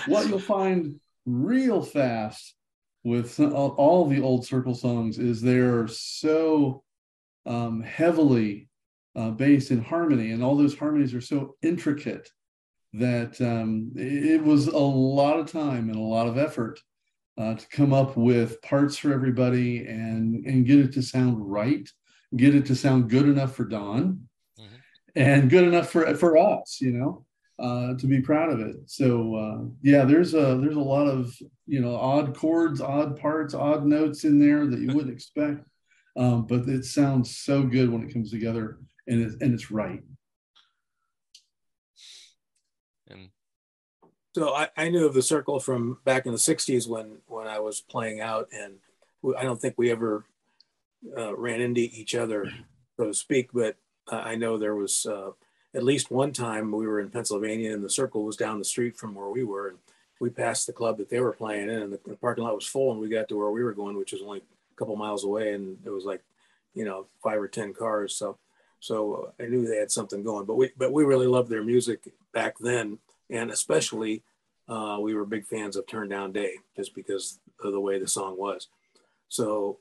what you'll find real fast with all the old Cyrkle songs is they're so um, heavily uh, based in harmony, and all those harmonies are so intricate that um, it was a lot of time and a lot of effort uh, to come up with parts for everybody and and get it to sound right, get it to sound good enough for Don, mm-hmm. and good enough for for us, you know, uh, to be proud of it. So uh, yeah, there's a there's a lot of you know odd chords, odd parts, odd notes in there that you wouldn't expect, um, but it sounds so good when it comes together and it, and it's right. And So I, I knew of the Cyrkle from back in the '60s when when I was playing out, and I don't think we ever uh, ran into each other, so to speak. But uh, I know there was uh, at least one time we were in Pennsylvania, and the Cyrkle was down the street from where we were, and we passed the club that they were playing in, and the, the parking lot was full, and we got to where we were going, which was only a couple miles away, and it was like, you know, five or ten cars. So, so I knew they had something going. But we but we really loved their music back then and especially uh, we were big fans of Turn Down Day just because of the way the song was. So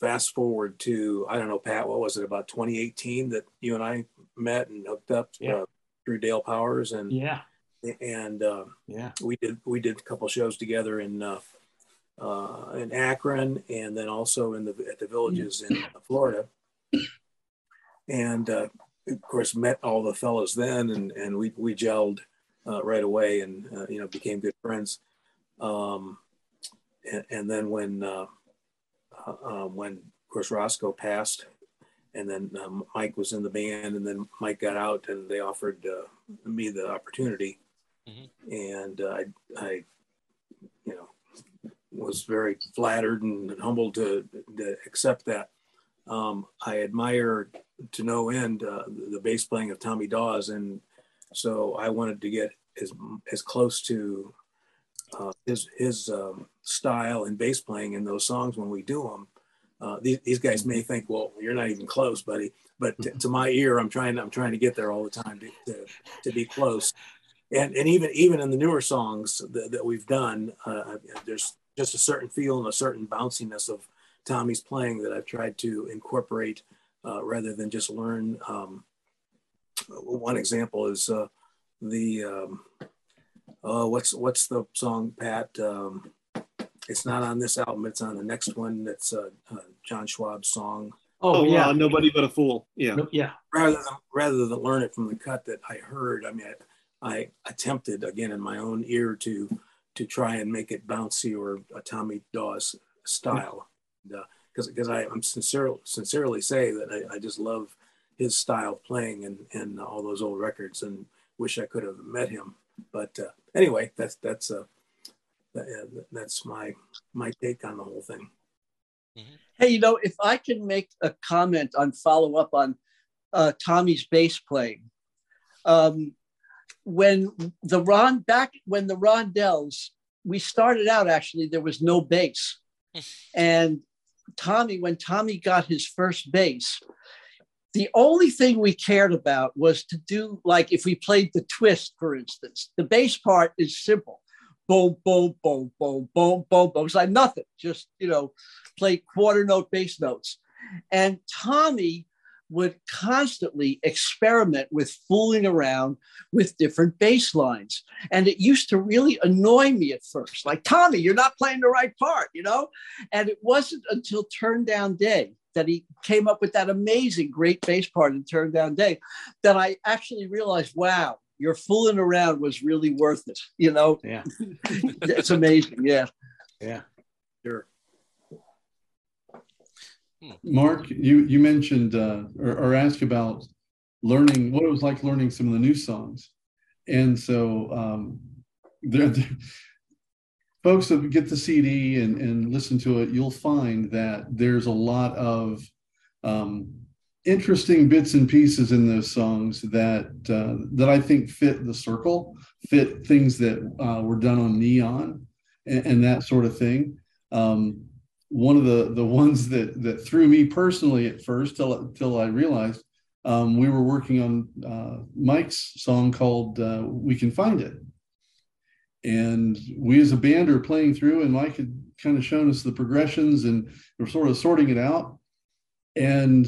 fast forward to I don't know, Pat, what was it about 2018 that you and I met and hooked up yeah. uh, through Dale Powers and yeah, and uh, yeah, we did we did a couple shows together in uh, uh, in Akron and then also in the at the villages in Florida, and uh, of course met all the fellas then and and we we gelled uh, right away and uh, you know became good friends. Um, and, and, then when uh, uh um, when of course Roscoe passed, and then um, Mike was in the band, and then Mike got out, and they offered uh, me the opportunity, mm-hmm. and uh, I, I, you know, was very flattered and humbled to, to accept that. Um, I admire to no end uh, the bass playing of Tommy Dawes, and so I wanted to get as as close to uh, his his um, style and bass playing in those songs when we do them. Uh, these, these guys may think, well, you're not even close, buddy. But t- to my ear, I'm trying I'm trying to get there all the time to, to, to be close. And and even even in the newer songs that, that we've done, uh, there's just a certain feel and a certain bounciness of Tommy's playing that I've tried to incorporate uh, rather than just learn. Um, one example is uh, the um, uh, what's what's the song, Pat? Um, it's not on this album. It's on the next one. That's uh, uh, John Schwab's song. Oh, oh yeah, uh, nobody but a fool. Yeah, yeah. Rather than rather than learn it from the cut that I heard, I mean, I, I attempted again in my own ear to to try and make it bouncy or a Tommy Dawes style, because because uh, I'm sincerely sincerely say that I, I just love his style of playing and and all those old records and wish I could have met him. But uh, anyway, that's that's uh, that's my my take on the whole thing. Mm-hmm. Hey, you know, if I can make a comment on follow up on uh, Tommy's bass playing, um, when the Ron back when the Rondells we started out actually there was no bass, and Tommy, when Tommy got his first bass, the only thing we cared about was to do like if we played the twist, for instance, the bass part is simple. Boom, boom, boom, boom, boom, boom, boom. It's like nothing. Just, you know, play quarter note bass notes. And Tommy would constantly experiment with fooling around with different bass lines. And it used to really annoy me at first. Like, Tommy, you're not playing the right part, you know? And it wasn't until Turn Down Day that he came up with that amazing great bass part in Turn Down Day that I actually realized, wow, your fooling around was really worth it. You know? Yeah. it's amazing. Yeah. Yeah. Sure. Mark, you you mentioned uh, or, or asked about learning what it was like learning some of the new songs, and so um, there, there, folks that get the CD and, and listen to it, you'll find that there's a lot of um, interesting bits and pieces in those songs that uh, that I think fit the Cyrkle, fit things that uh, were done on Neon, and, and that sort of thing. Um, one of the the ones that that threw me personally at first till till I realized um, we were working on uh, Mike's song called uh, "We Can Find It," and we as a band are playing through, and Mike had kind of shown us the progressions, and we're sort of sorting it out, and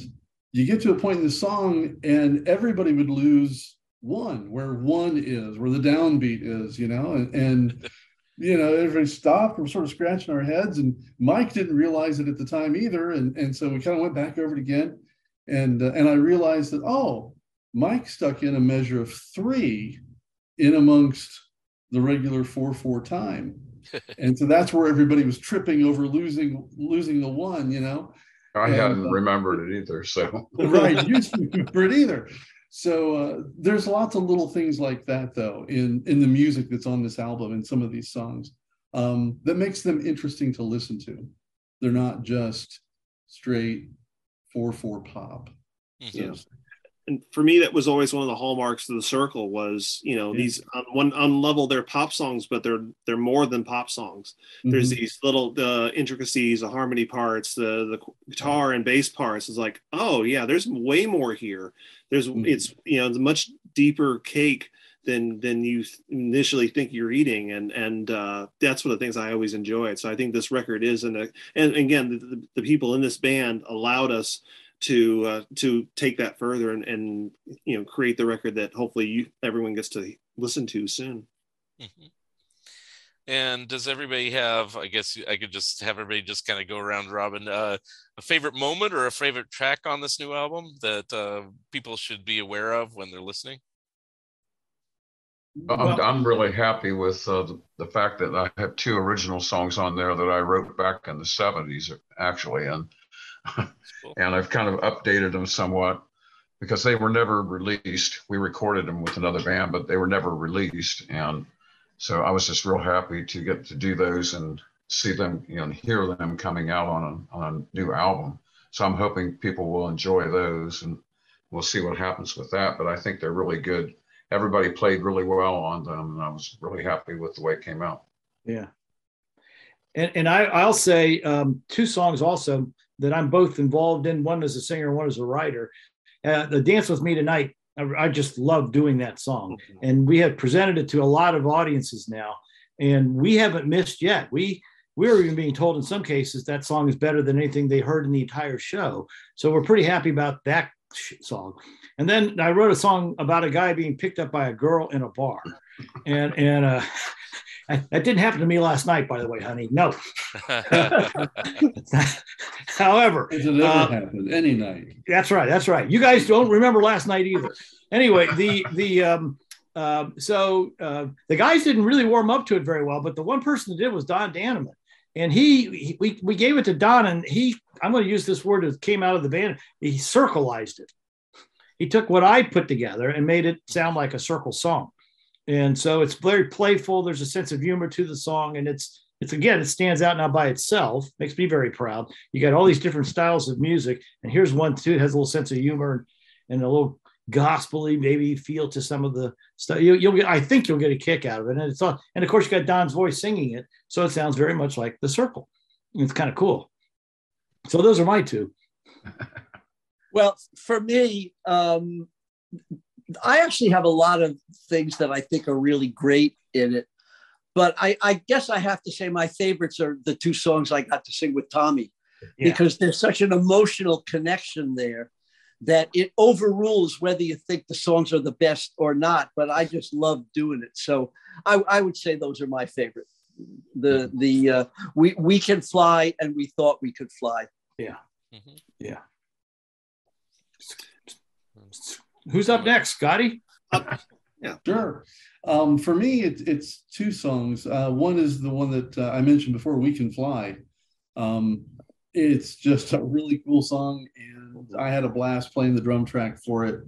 you get to a point in the song, and everybody would lose one where one is where the downbeat is you know and, and you know, everybody stopped. We're sort of scratching our heads, and Mike didn't realize it at the time either, and and so we kind of went back over it again, and uh, and I realized that oh, Mike stuck in a measure of three in amongst the regular four four time, and so that's where everybody was tripping over losing losing the one, you know. I And, hadn't uh, remembered it either. So right, you didn't remember it either. So uh, there's lots of little things like that, though, in in the music that's on this album and some of these songs um, that makes them interesting to listen to. They're not just straight four four pop. Yeah. And for me, that was always one of the hallmarks of the Cyrkle was, you know, Yeah. these on one on level they're pop songs, but they're they're more than pop songs. There's Mhm. these little the intricacies, the harmony parts, the the guitar and bass parts. It's like, oh yeah, there's way more here. There's Mhm. it's you know it's a much deeper cake than than you initially think you're eating, and and uh, that's one of the things I always enjoyed. So I think this record is an and again the, the people in this band allowed us to uh, to take that further and, and you know create the record that hopefully you everyone gets to listen to soon. And does everybody have? I guess I could just have everybody just kind of go around robin. Uh, a favorite moment or a favorite track on this new album that uh, people should be aware of when they're listening? I'm, I'm really happy with uh, the, the fact that I have two original songs on there that I wrote back in the 70s, actually, and and I've kind of updated them somewhat because they were never released. We recorded them with another band, but they were never released, and so I was just real happy to get to do those and see them, you know, and hear them coming out on a, on a new album. So I'm hoping people will enjoy those, and we'll see what happens with that. But I think they're really good everybody played really well on them, and I was really happy with the way it came out. Yeah. And, and I, I'll say um, two songs also that I'm both involved in. One as a singer, one as a writer. Uh, the Dance with Me Tonight, I, I just love doing that song. And we have presented it to a lot of audiences now. And we haven't missed yet. We we were even being told in some cases that song is better than anything they heard in the entire show. So we're pretty happy about that sh- song. And then I wrote a song about a guy being picked up by a girl in a bar. And and uh that didn't happen to me last night, by the way, honey. No. However, If it ever uh, happened, any night. that's right. That's right. You guys don't remember last night either. Anyway, the the um, uh, so uh, the guys didn't really warm up to it very well, but the one person that did was Don Dannemann, and he, he we we gave it to Don, and he I'm going to use this word that came out of the band. He circleized it. He took what I put together and made it sound like a Cyrkle song, and so it's very playful. There's a sense of humor to the song, and it's it's again it stands out now by itself. Makes me very proud. You got all these different styles of music, and here's one too. It has a little sense of humor and a little gospely maybe feel to some of the stuff. You, you'll get, I think you'll get a kick out of it, and it's all, and of course you got Don's voice singing it, so it sounds very much like the Cyrkle. It's kind of cool. So those are my two. Well, for me, um, I actually have a lot of things that I think are really great in it. But I, I guess I have to say my favorites are the two songs I got to sing with Tommy Yeah. because there's such an emotional connection there that it overrules whether you think the songs are the best or not. But I just love doing it. So I, I would say those are my favorite. The the uh, we we can fly and we thought we could fly. Yeah. Yeah. Who's up next, Scotty? Yeah. Sure. Um, for me, it, it's two songs. Uh, one is the one that uh, I mentioned before, "We Can Fly." Um, it's just a really cool song, and I had a blast playing the drum track for it,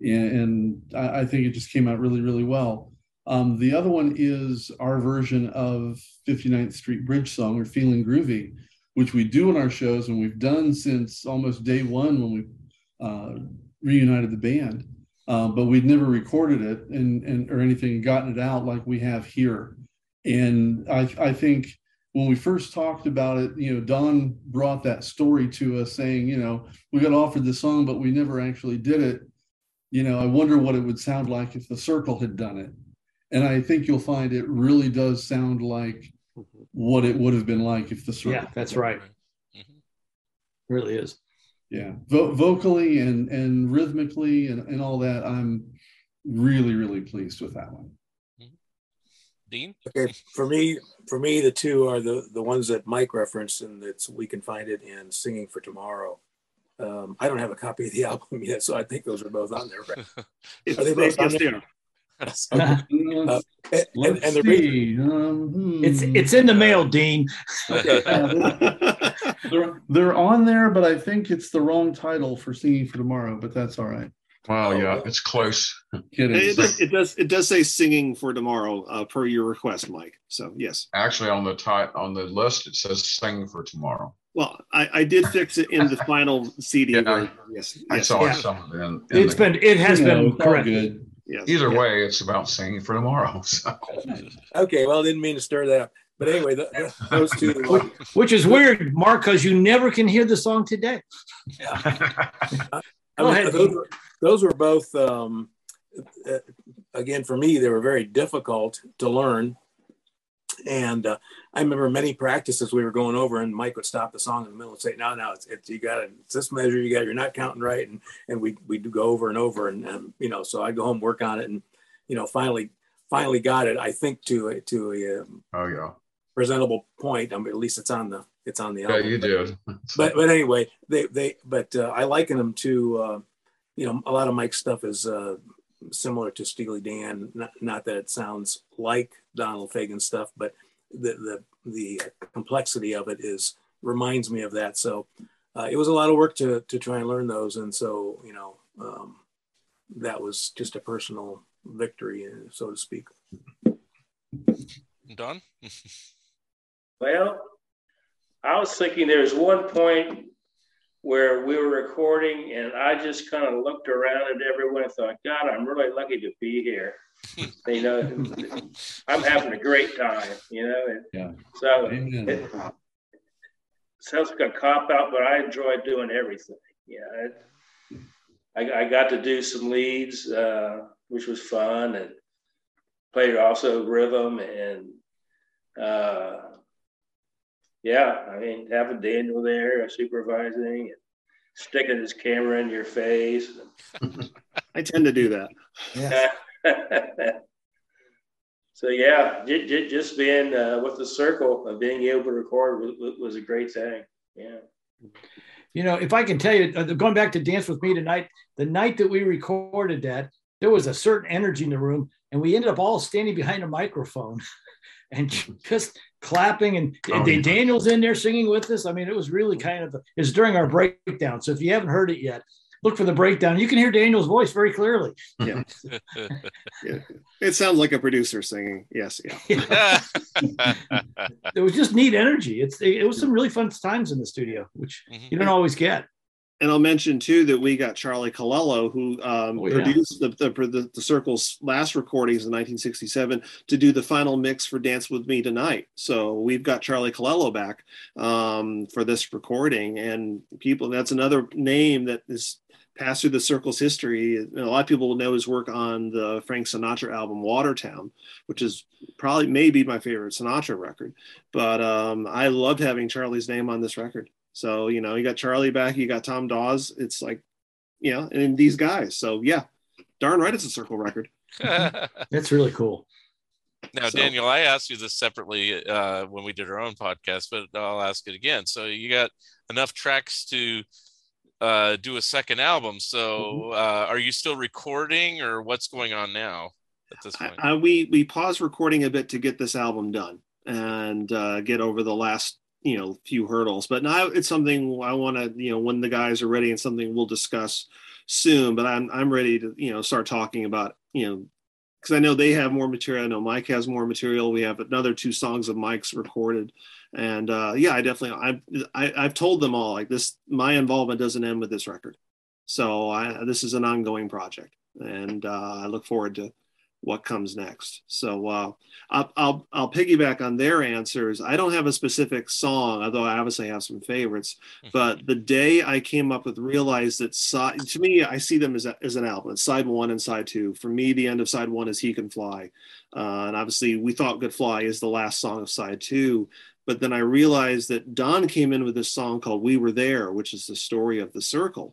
and, and I, I think it just came out really, really well. Um, the other one is our version of 59th Street Bridge song, or "Feeling Groovy," which we do in our shows, and we've done since almost day one when we uh, reunited the band uh, but we'd never recorded it and, and or anything, gotten it out like we have here. And I, I think when we first talked about it, you know, Don brought that story to us saying, you know, we got offered the song, but we never actually did it. You know, I wonder what it would sound like if the Cyrkle had done it. And I think you'll find it really does sound like what it would have been like if the Cyrkle. Yeah, that's right. Really is. Yeah, Vo- vocally and and rhythmically and, and all that, I'm really really pleased with that one. Dean? Okay, for me, for me, the two are the the ones that Mike referenced, and that's we can find it in "Singing for Tomorrow." Um, I don't have a copy of the album yet, so I think those are both on there. Right? Are they both on Yes, there? are. Okay. Uh, and, and, and the Let's reason, see. Um, hmm. It's it's in the mail, Dean. okay, they're, they're on there, but I think it's the wrong title for Singing for Tomorrow. But that's all right. Wow, yeah, it's close. Kidding. it, does, it does it does say singing for tomorrow uh, per your request, Mike. So yes. Actually, on the ti- on the list, it says "Sing for Tomorrow." Well, I, I did fix it in the final CD. Yeah. version. Yes. I yes. saw Yeah. some of it in. in It's the- been it has You know, been it's correct. good. Yes. Either Yeah. way, it's about singing for tomorrow. So. okay. Well, I didn't mean to stir that up, but anyway, th th- those two. uh, Which is weird, Mark, because you never can hear the song today. I Go mean, those, were, those were both, um, uh, again, for me, they were very difficult to learn. And uh, I remember many practices we were going over, and Mike would stop the song in the middle and say, "No, no, it's, it's you got it. It's this measure. You got. You're not counting right." And and we we do go over and over, and um, you know, so I'd go home work on it, and you know, finally finally got it. I think to to a um, Oh yeah, presentable point. I mean, at least it's on the it's on the yeah, you did. but but anyway, they they but uh, I liken them to uh, you know a lot of Mike's stuff is uh, similar to Steely Dan. Not not that it sounds like Donald Fagen stuff, but the the the complexity of it is reminds me of that. So uh, it was a lot of work to to try and learn those, and so you know um, that was just a personal victory, uh, so to speak. Don? Well, I was thinking there's one point where we were recording and I just kind of looked around at everyone and thought, God, I'm really lucky to be here. you know, I'm having a great time, you know. And Yeah. so Amen. it sounds like a cop out, but I enjoy doing everything. Yeah. I, I got to do some leads, uh, which was fun, and played also rhythm and uh, yeah, I mean, having Daniel there supervising and sticking his camera in your face. I tend to do that. Yeah. so yeah, j- j- just being uh, with the Cyrkle and being able to record was, was a great thing. Yeah. You know, if I can tell you, uh, going back to Dance with Me tonight, the night that we recorded that, there was a certain energy in the room, and we ended up all standing behind a microphone and just clapping. And Oh, Da- yeah. Daniel's in there singing with us. I mean, it was really kind of, it was during our breakdown. So if you haven't heard it yet, look for the breakdown. You can hear Daniel's voice very clearly. Yeah. yeah. It sounds like a producer singing. Yes. Yeah. It was just neat energy. It's, it was some really fun times in the studio, which Mhm. you don't always get. And I'll mention too that we got Charlie Calello, who um, Oh, yeah. produced the, the, the the Cyrkle's last recordings in 1967, to do the final mix for "Dance with Me Tonight." So we've got Charlie Calello back um, for this recording, and people. That's another name that is passed through the Cyrkle's history. And a lot of people will know his work on the Frank Sinatra album "Watertown," which is probably maybe my favorite Sinatra record. But um, I loved having Charlie's name on this record. So, you know, you got Charlie back, you got Tom Dawes. It's like, you know, and these guys. So, yeah, darn right, it's a Cyrkle record. That's really cool. Now, So- Daniel, I asked you this separately uh, when we did our own podcast, but I'll ask it again. So you got enough tracks to uh, do a second album. So uh, are you still recording, or what's going on now at this point? I, we we paused recording a bit to get this album done and uh, get over the last you know few hurdles. But now it's something I want to you know when the guys are ready and something we'll discuss soon. But I'm I'm ready to you know start talking about you know because I know they have more material. I know Mike has more material. We have another two songs of Mike's recorded, and uh, yeah, I definitely I've I, I've told them all like this. My involvement doesn't end with this record, so I, this is an ongoing project, and uh, I look forward to what comes next. So uh, I'll, I'll I'll piggyback on their answers. I don't have a specific song, although I obviously have some favorites. But the day I came up with realized that side to me, I see them as, a, as an album. It's side one and side two. For me, the end of side one is "He Can Fly," uh, and obviously, "We Thought Good Fly" is the last song of side two. But then I realized that Don came in with this song called "We Were There," which is the story of the Cyrkle,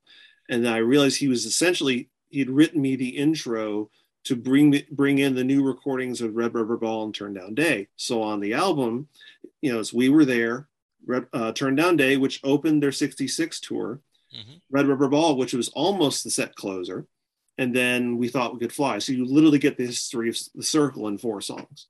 and then I realized he was essentially he had written me the intro to bring bring in the new recordings of Red Rubber Ball and Turn Down Day. So on the album, you know, as we were there, Red, uh, Turn Down Day, which opened their '66 tour, Red Rubber Ball, which was almost the set closer, and then we thought we could fly. So you literally get the history of the Cyrkle in four songs.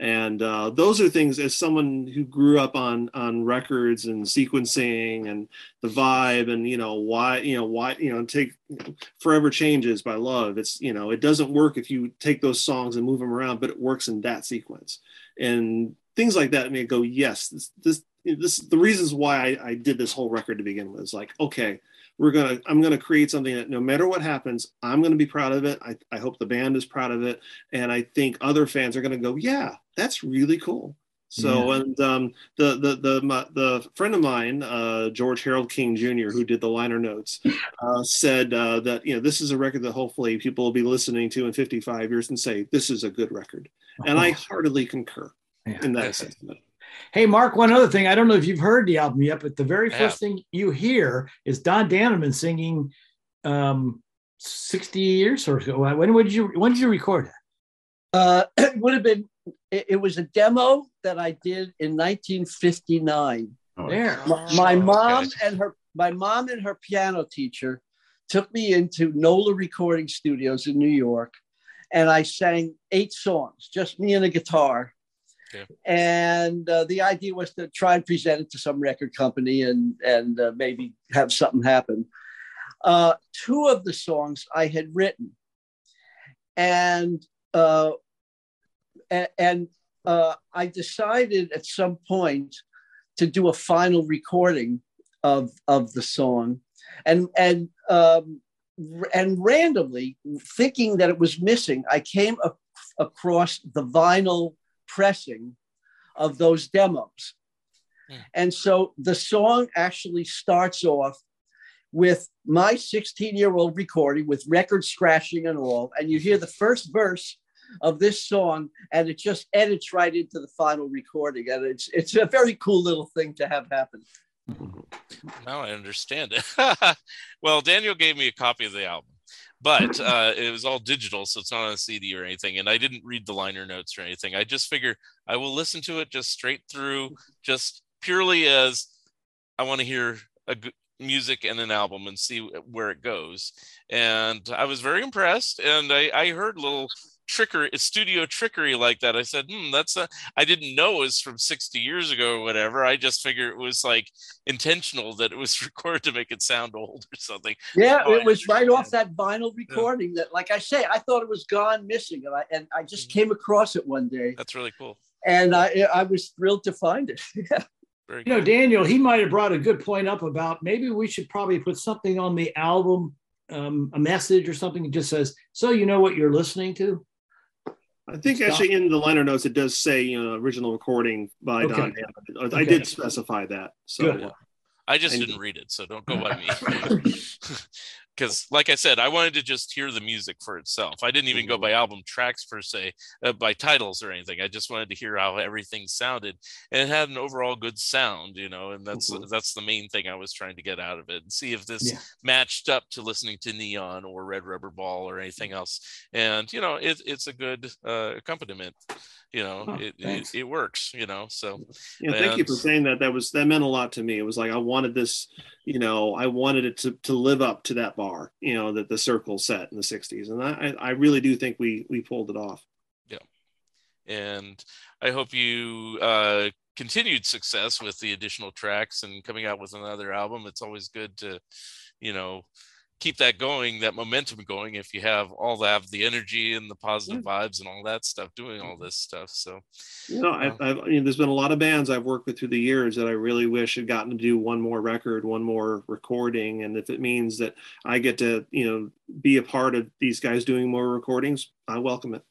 And uh, those are things as someone who grew up on on records and sequencing and the vibe and you know why you know why you know take you know, forever changes by love it's you know it doesn't work if you take those songs and move them around but it works in that sequence. And things like that make go yes this this this the reasons why I, I did this whole record to begin with is like okay we're gonna i'm gonna create something that no matter what happens i'm gonna be proud of it i, I hope the band is proud of it and i think other fans are gonna go yeah that's really cool so Yeah. and um, the the the my, the friend of mine, uh, George Harold King Jr., who did the liner notes, uh, said uh, that you know this is a record that hopefully people will be listening to in 55 years and say this is a good record, and I heartily concur in that assessment. Hey, Mark, one other thing. I don't know if you've heard the album yet, but the very I first thing you hear is Don Dannemann singing um, 60 years or so. When would you when did you record it? Uh, it would have been. It, it was a demo that I did in 1959. There. My, my mom and her my mom and her piano teacher took me into NOLA Recording Studios in New York, and I sang eight songs, just me and a guitar. And uh, the idea was to try and present it to some record company and and uh, maybe have something happen. Uh, two of the songs I had written, and uh, and uh, I decided at some point to do a final recording of of the song, and and um, and randomly thinking that it was missing, I came ac- across the vinyl pressing of those demos, hmm. and so the song actually starts off with my 16 year old recording with record scratching and all. And you hear the first verse of this song and it just edits right into the final recording. And it's, it's a very cool little thing to have happen. Mm-hmm. Now I understand it. well, Daniel gave me a copy of the album, but uh, it was all digital, so it's not on a CD or anything. And I didn't read the liner notes or anything. I just figure I will listen to it just straight through, just purely as I want to hear a good music and an album and see where it goes. And I was very impressed. And I, I heard little trickery, studio trickery like that. I said, hmm, that's a, I didn't know it was from 60 years ago or whatever. I just figured it was like intentional that it was recorded to make it sound old or something. Yeah, So I it was right off that vinyl recording that, like I say, I thought it was gone missing. And I, and I just came across it one day. That's really cool. And I, I was thrilled to find it. Yeah. Very You know, Daniel, he might have brought a good point up about maybe we should probably put something on the album, um, a message or something that just says, so you know what you're listening to. I think Stop. actually in the liner notes it does say you know original recording by Okay. Don Dannemann. I Okay. did specify that. So Good. uh, I just And- didn't read it, so don't go by me. Because, like I said, I wanted to just hear the music for itself. I didn't even go by album tracks per se, uh, by titles or anything. I just wanted to hear how everything sounded, and it had an overall good sound, you know. And that's that's the main thing I was trying to get out of it, and see if this Yeah. matched up to listening to Neon or Red Rubber Ball or anything else. And you know, it, it's a good uh, accompaniment. You know, Oh, it, it it works. You know, so yeah, thank you for saying that. That was that meant a lot to me. It was like I wanted this, you know, I wanted it to to live up to that bar, you know, that the Cyrkle set in the '60s, and I I really do think we we pulled it off. Yeah. And I hope you uh, continued success with the additional tracks and coming out with another album. It's always good to, you know, keep that going, that momentum going. If you have all that, have the energy and the positive vibes and all that stuff, doing all this stuff. So, You know, I've, I've, I mean, there's been a lot of bands I've worked with through the years that I really wish had gotten to do one more record, one more recording. And if it means that I get to, you know, be a part of these guys doing more recordings, I welcome it.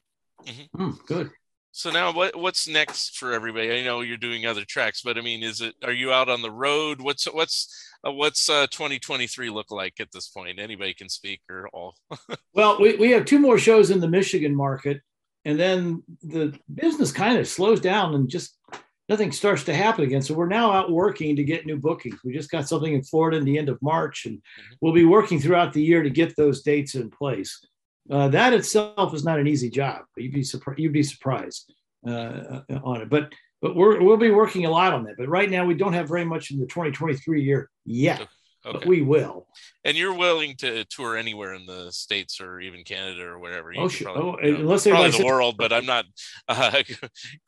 Hmm, good. So now what what's next for everybody? I know you're doing other tracks, but I mean, is it are you out on the road? What's what's uh, what's uh, 2023 look like at this point? Anybody can speak or all. Well, we, we have two more shows in the Michigan market, and then the business kind of slows down and just nothing starts to happen again. So we're now out working to get new bookings. We just got something in Florida in the end of March, and we'll be working throughout the year to get those dates in place. Uh, that itself is not an easy job. You'd be surprised. You'd be surprised uh, on it, but but we're, we'll be working a lot on that. But right now, we don't have very much in the 2023 year yet, but we will. And you're willing to tour anywhere in the states or even Canada or wherever. You Oh, sure. probably- Oh, you know, unless probably the says- world, but I'm not uh,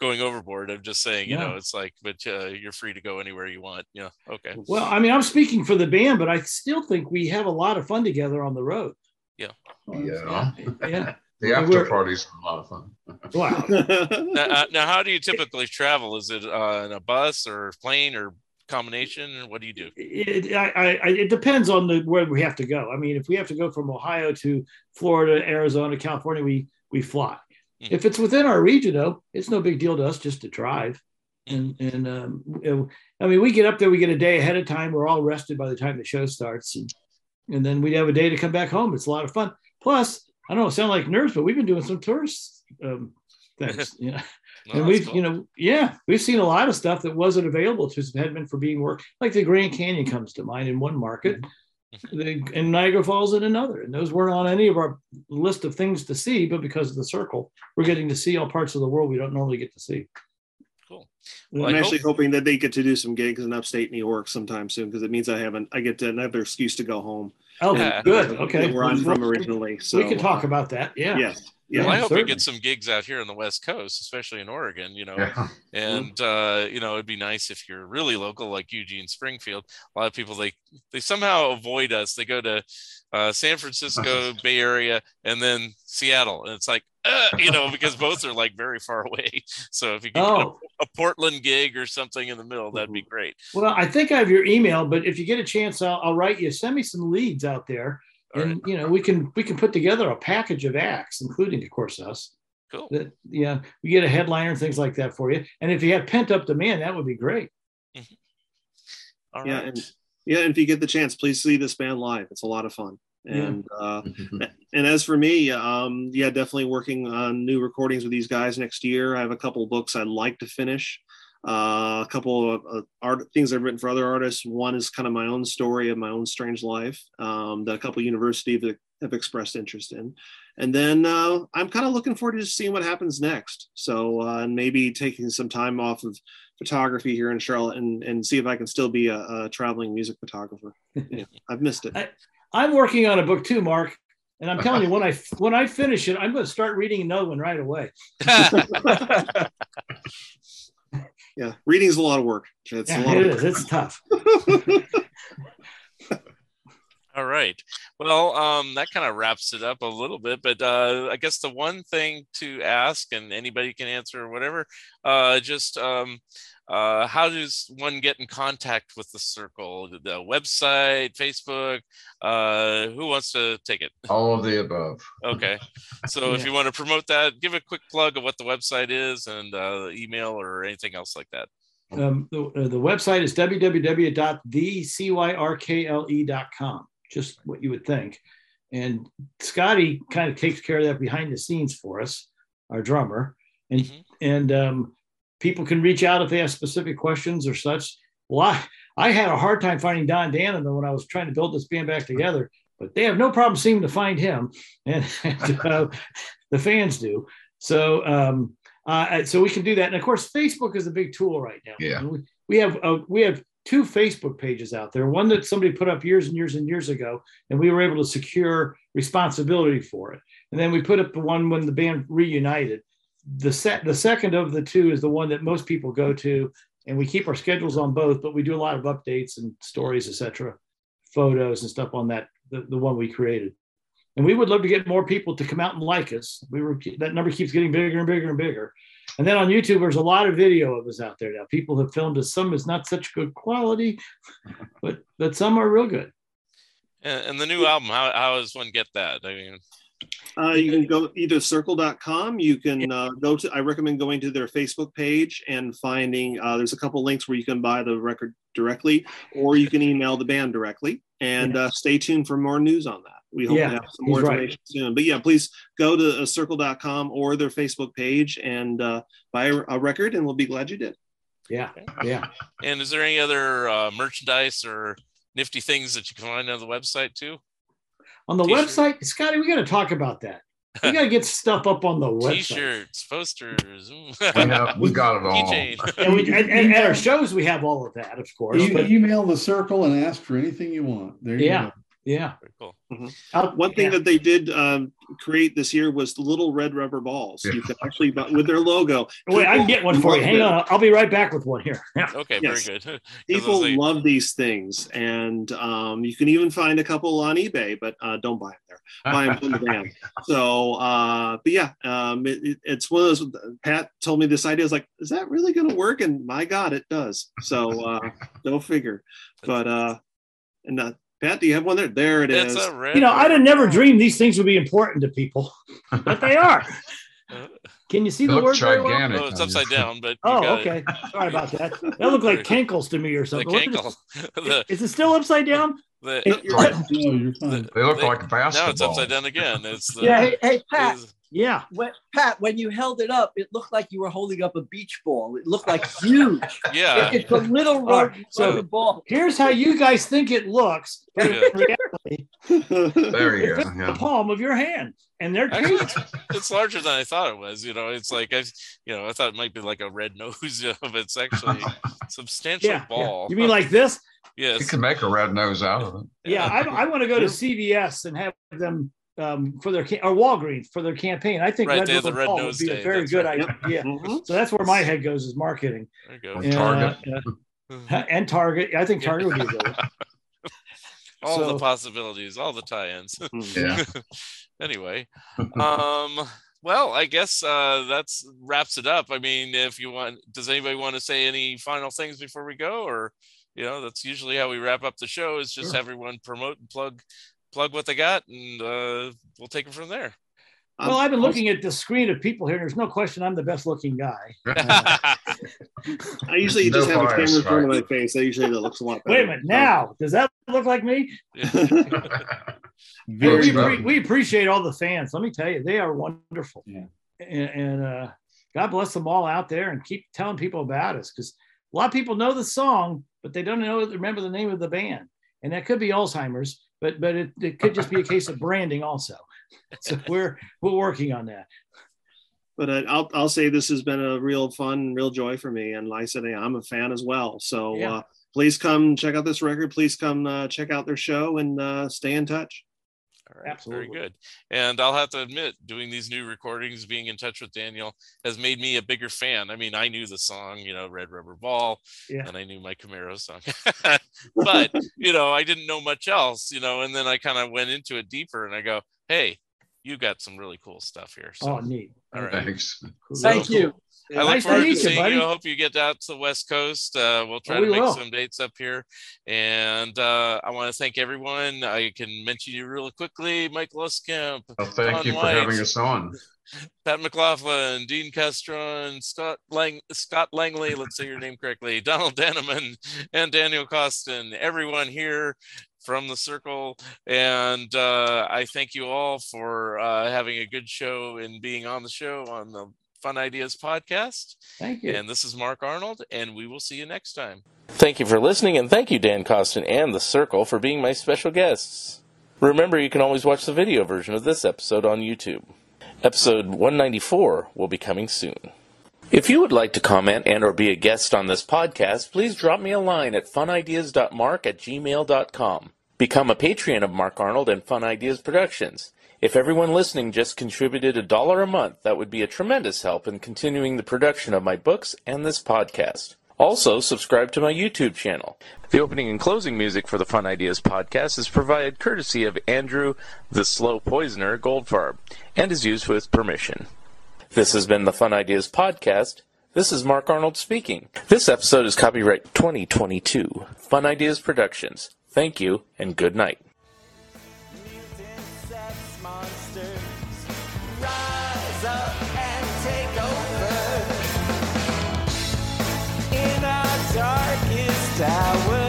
going overboard. I'm just saying, you know, it's like, but uh, you're free to go anywhere you want. Yeah. Okay. Well, I mean, I'm speaking for the band, but I still think we have a lot of fun together on the road. Yeah. Yeah. Yeah. The after parties are a lot of fun. Wow. now, uh, now, how do you typically travel? Is it uh, in a bus or plane or combination? Or what do you do? It, I, I, I- it depends on the where we have to go. I mean, if we have to go from Ohio to Florida, Arizona, California, we we fly. Mhm. If it's within our region, though, it's no big deal to us just to drive. And and um, you I mean, we get up there, we get a day ahead of time. We're all rested by the time the show starts, and, and then we'd have a day to come back home. It's a lot of fun. Plus, I don't sound like nerds, but we've been doing some tourist um, things. You know, No, and we've cool. you know yeah we've seen a lot of stuff that wasn't available to us hadn't been for being work like the grand canyon comes to mind in one market Mm-hmm. the, and niagara falls in another and those weren't on any of our list of things to see but because of the Cyrkle we're getting to see all parts of the world we don't normally get to see Cool. Well, I'm I actually hope- hoping that they get to do some gigs in upstate New York sometime soon because it means I haven't. I get another excuse to go home. oh Yeah. good okay Where I'm from originally. So we can talk about that yeah Yes. Yeah. well, I hope certainly. you get some gigs out here on the West Coast, especially in Oregon. You know, Yeah. and uh, you know, it'd be nice if you're really local, like Eugene, Springfield. A lot of people they they somehow avoid us. They go to uh, San Francisco, Bay Area, and then Seattle, and it's like, uh, you know, because both are like very far away. So if you could get Oh. a, a Portland gig or something in the middle, that'd be great. well i think i have your email but if you get a chance i'll, I'll write you send me some leads out there All and you know we can we can put together a package of acts including of course us Cool. that yeah we get a headliner and things like that for you and if you have pent up demand that would be great All yeah, right. and yeah, and if you get the chance, please see this band live. It's a lot of fun. Yeah. And uh, and as for me, um, yeah, definitely working on new recordings with these guys next year. I have a couple of books I'd like to finish. Uh, a couple of uh, art things I've written for other artists. One is kind of my own story of my own strange life um, that a couple universities have, have expressed interest in. And then uh, I'm kind of looking forward to just seeing what happens next. So uh, and maybe taking some time off of photography here in Charlotte and, and see if I can still be a, a traveling music photographer. Yeah, I've missed it. I, i'm working on a book too mark and i'm telling you when i when i finish it i'm going to start reading another one right away Yeah, reading is a lot of work. It's a Yeah, lot it of is it's tough All All right. Well, um, that kind of wraps it up a little bit, but uh, I guess the one thing to ask, and anybody can answer or whatever, uh, just um, uh, how does one get in contact with the Cyrkle? The website, Facebook? Uh, who wants to take it? All of the above. Okay. So if you want to promote that, give a quick plug of what the website is and uh, email or anything else like that. Um, the, uh, the website is www.thecyrkle.com, just what you would think. And Scotty kind of takes care of that behind the scenes for us, our drummer. And Mhm. and um, people can reach out if they have specific questions or such. Well, I, I had a hard time finding Don Dannemann when I was trying to build this band back together, but they have no problem seeming to find him, and, and, uh, the fans do. So um, uh, so we can do that, and of course, Facebook is a big tool right now. Yeah. we, we have uh, we have two Facebook pages out there. One that somebody put up years and years and years ago, and we were able to secure responsibility for it. And then we put up the one when the band reunited. The set the second of the two is the one that most people go to, and we keep our schedules on both, but we do a lot of updates and stories, etc., photos and stuff on that the, the one we created. And we would love to get more people to come out and like us. We were that number keeps getting bigger and bigger and bigger. And then on YouTube, there's a lot of video of us out there now. People have filmed us. Some is not such good quality, but but some are real good. And, and the new album, how, how does one get that? I mean, Uh, you can go either Cyrkle.com. You can uh, go to, I recommend going to their Facebook page and finding, uh, there's a couple links where you can buy the record directly, or you can email the band directly. And uh, stay tuned for more news on that. We hope Yeah, to have some more he's right. information soon. But yeah, please go to uh, Cyrkle.com or their Facebook page and uh, buy a, a record, and we'll be glad you did. Yeah, yeah. and is there any other uh, merchandise or nifty things that you can find on the website too? On the T-shirt. website, Scotty, we got to talk about that. We got to get stuff up on the website. T-shirts, posters, We, have, we got it all. And, we, and, and at our shows, we have all of that, of course. You But email the Cyrkle and ask for anything you want. There you yeah, go. Yeah. Very cool. Out- One thing yeah. that they did um, create this year was the little red rubber balls. You can actually, with their logo. Wait, I can get one for you. Hang them. on, I'll be right back with one here. Yeah. Okay, Yes. very good. 'Cause People like, love these things, and um, you can even find a couple on eBay, but uh, don't buy them there. Buy them from the band. So, uh, but yeah, um, it, it- it's one of those. Pat told me this idea is like, is that really going to work? And my God, it does. So, uh, go figure. But uh, and uh, Pat, do you have one there? There it is. it's a red. You know, I'd have never dreamed these things would be important to people, but they are. Can you see the look word very well? gigantic. Oh, it's upside down, but Oh, got it. okay. Sorry about that. That looked like cankles to me or something. What cankle. is- the, Is it still upside down? the, It- You're Right. No, you're. They look They- like basketballs. now it's upside down again. It's the, Yeah. Hey, hey Pat, is- Yeah. when, Pat, when you held it up, it looked like you were holding up a beach ball. It looked like huge. yeah. It- it's a little All rubber, right, so- ball. Here's how you guys think it looks. but in reality, There you it's go. the palm of your hand, and they're Actually, huge. it's larger than I thought it was. You know, it's like I, you know, I thought it might be like a red nose, but it's actually a substantial Yeah, yeah. ball. You mean like this? Yes. You can make a red nose out of it. Yeah, I, I want to go to CVS and have them um, for their or Walgreens for their campaign. I think Right, Red they have the Red Ball would Nose be a very that's good right. idea. Mhm. So that's where my head goes is marketing There you Or go. Target. Uh, uh, and Target. I think Target would be a good. one. all so- the possibilities, all the tie-ins. Yeah. anyway, um, well, I guess uh, that's wraps it up. I mean, if you want, does anybody want to say any final things before we go, or you know, that's usually how we wrap up the show. Is just Sure. everyone promote and plug, plug what they got, and uh, we'll take it from there. Well, I've been looking at the screen of people here. And there's no question I'm the best looking guy. I usually No just have a bias, camera in front of my face. I usually that looks a lot better. Wait a minute. Now, does that look like me? Very we, good. we appreciate all the fans. Let me tell you, they are wonderful. Yeah. And, and uh, God bless them all out there and keep telling people about us because a lot of people know the song, but they don't know remember the name of the band. And that could be Alzheimer's, but but it, it could just be a case of branding also. So we're we're working on that. But uh, I'll I'll say this has been a real fun, real joy for me. And like I said, I'm a fan as well. So Yeah. uh, please come check out this record. Please come uh, check out their show and uh, stay in touch. All right, Absolutely. Very good. And I'll have to admit, doing these new recordings, being in touch with Daniel has made me a bigger fan. I mean, I knew the song, you know, Red Rubber Ball, Yeah. and I knew my Camaro song, but, you know, I didn't know much else, you know, and then I kind of went into it deeper and I go, hey, you got some really cool stuff here. So, Oh, neat. all right. Thanks. Thank So you. I look Nice to forward to, meet you, seeing buddy. you. I hope you get out to the West Coast. Uh, we'll try Oh, to we make will. some dates up here. And uh, I want to thank everyone. I can mention you really quickly Mike Losekamp, Well, thank Don you for having us on. Pat McLaughlin, Dean Castron, Scott Lang, Scott Langley, let's say your name correctly, Donald Dannemann, and Daniel Coston. Everyone here from the Cyrkle, and uh, I thank you all for uh, having a good show and being on the show on the Fun Ideas podcast. Thank you. And this is Mark Arnold, and we will see you next time. Thank you for listening, and thank you, Dan Coston and The Cyrkle, for being my special guests. Remember, you can always watch the video version of this episode on YouTube. Episode 194 will be coming soon. If you would like to comment and or be a guest on this podcast, please drop me a line at funideas.mark at gmail.com. Become a Patreon of Mark Arnold and Fun Ideas Productions. If everyone listening just contributed a dollar a month, that would be a tremendous help in continuing the production of my books and this podcast. Also, subscribe to my YouTube channel. The opening and closing music for the Fun Ideas podcast is provided courtesy of Andrew the Slow Poisoner Goldfarb and is used with permission. This has been the Fun Ideas podcast. This is Mark Arnold speaking. This episode is copyright 2022. Fun Ideas Productions. Thank you and good night. darkest hour.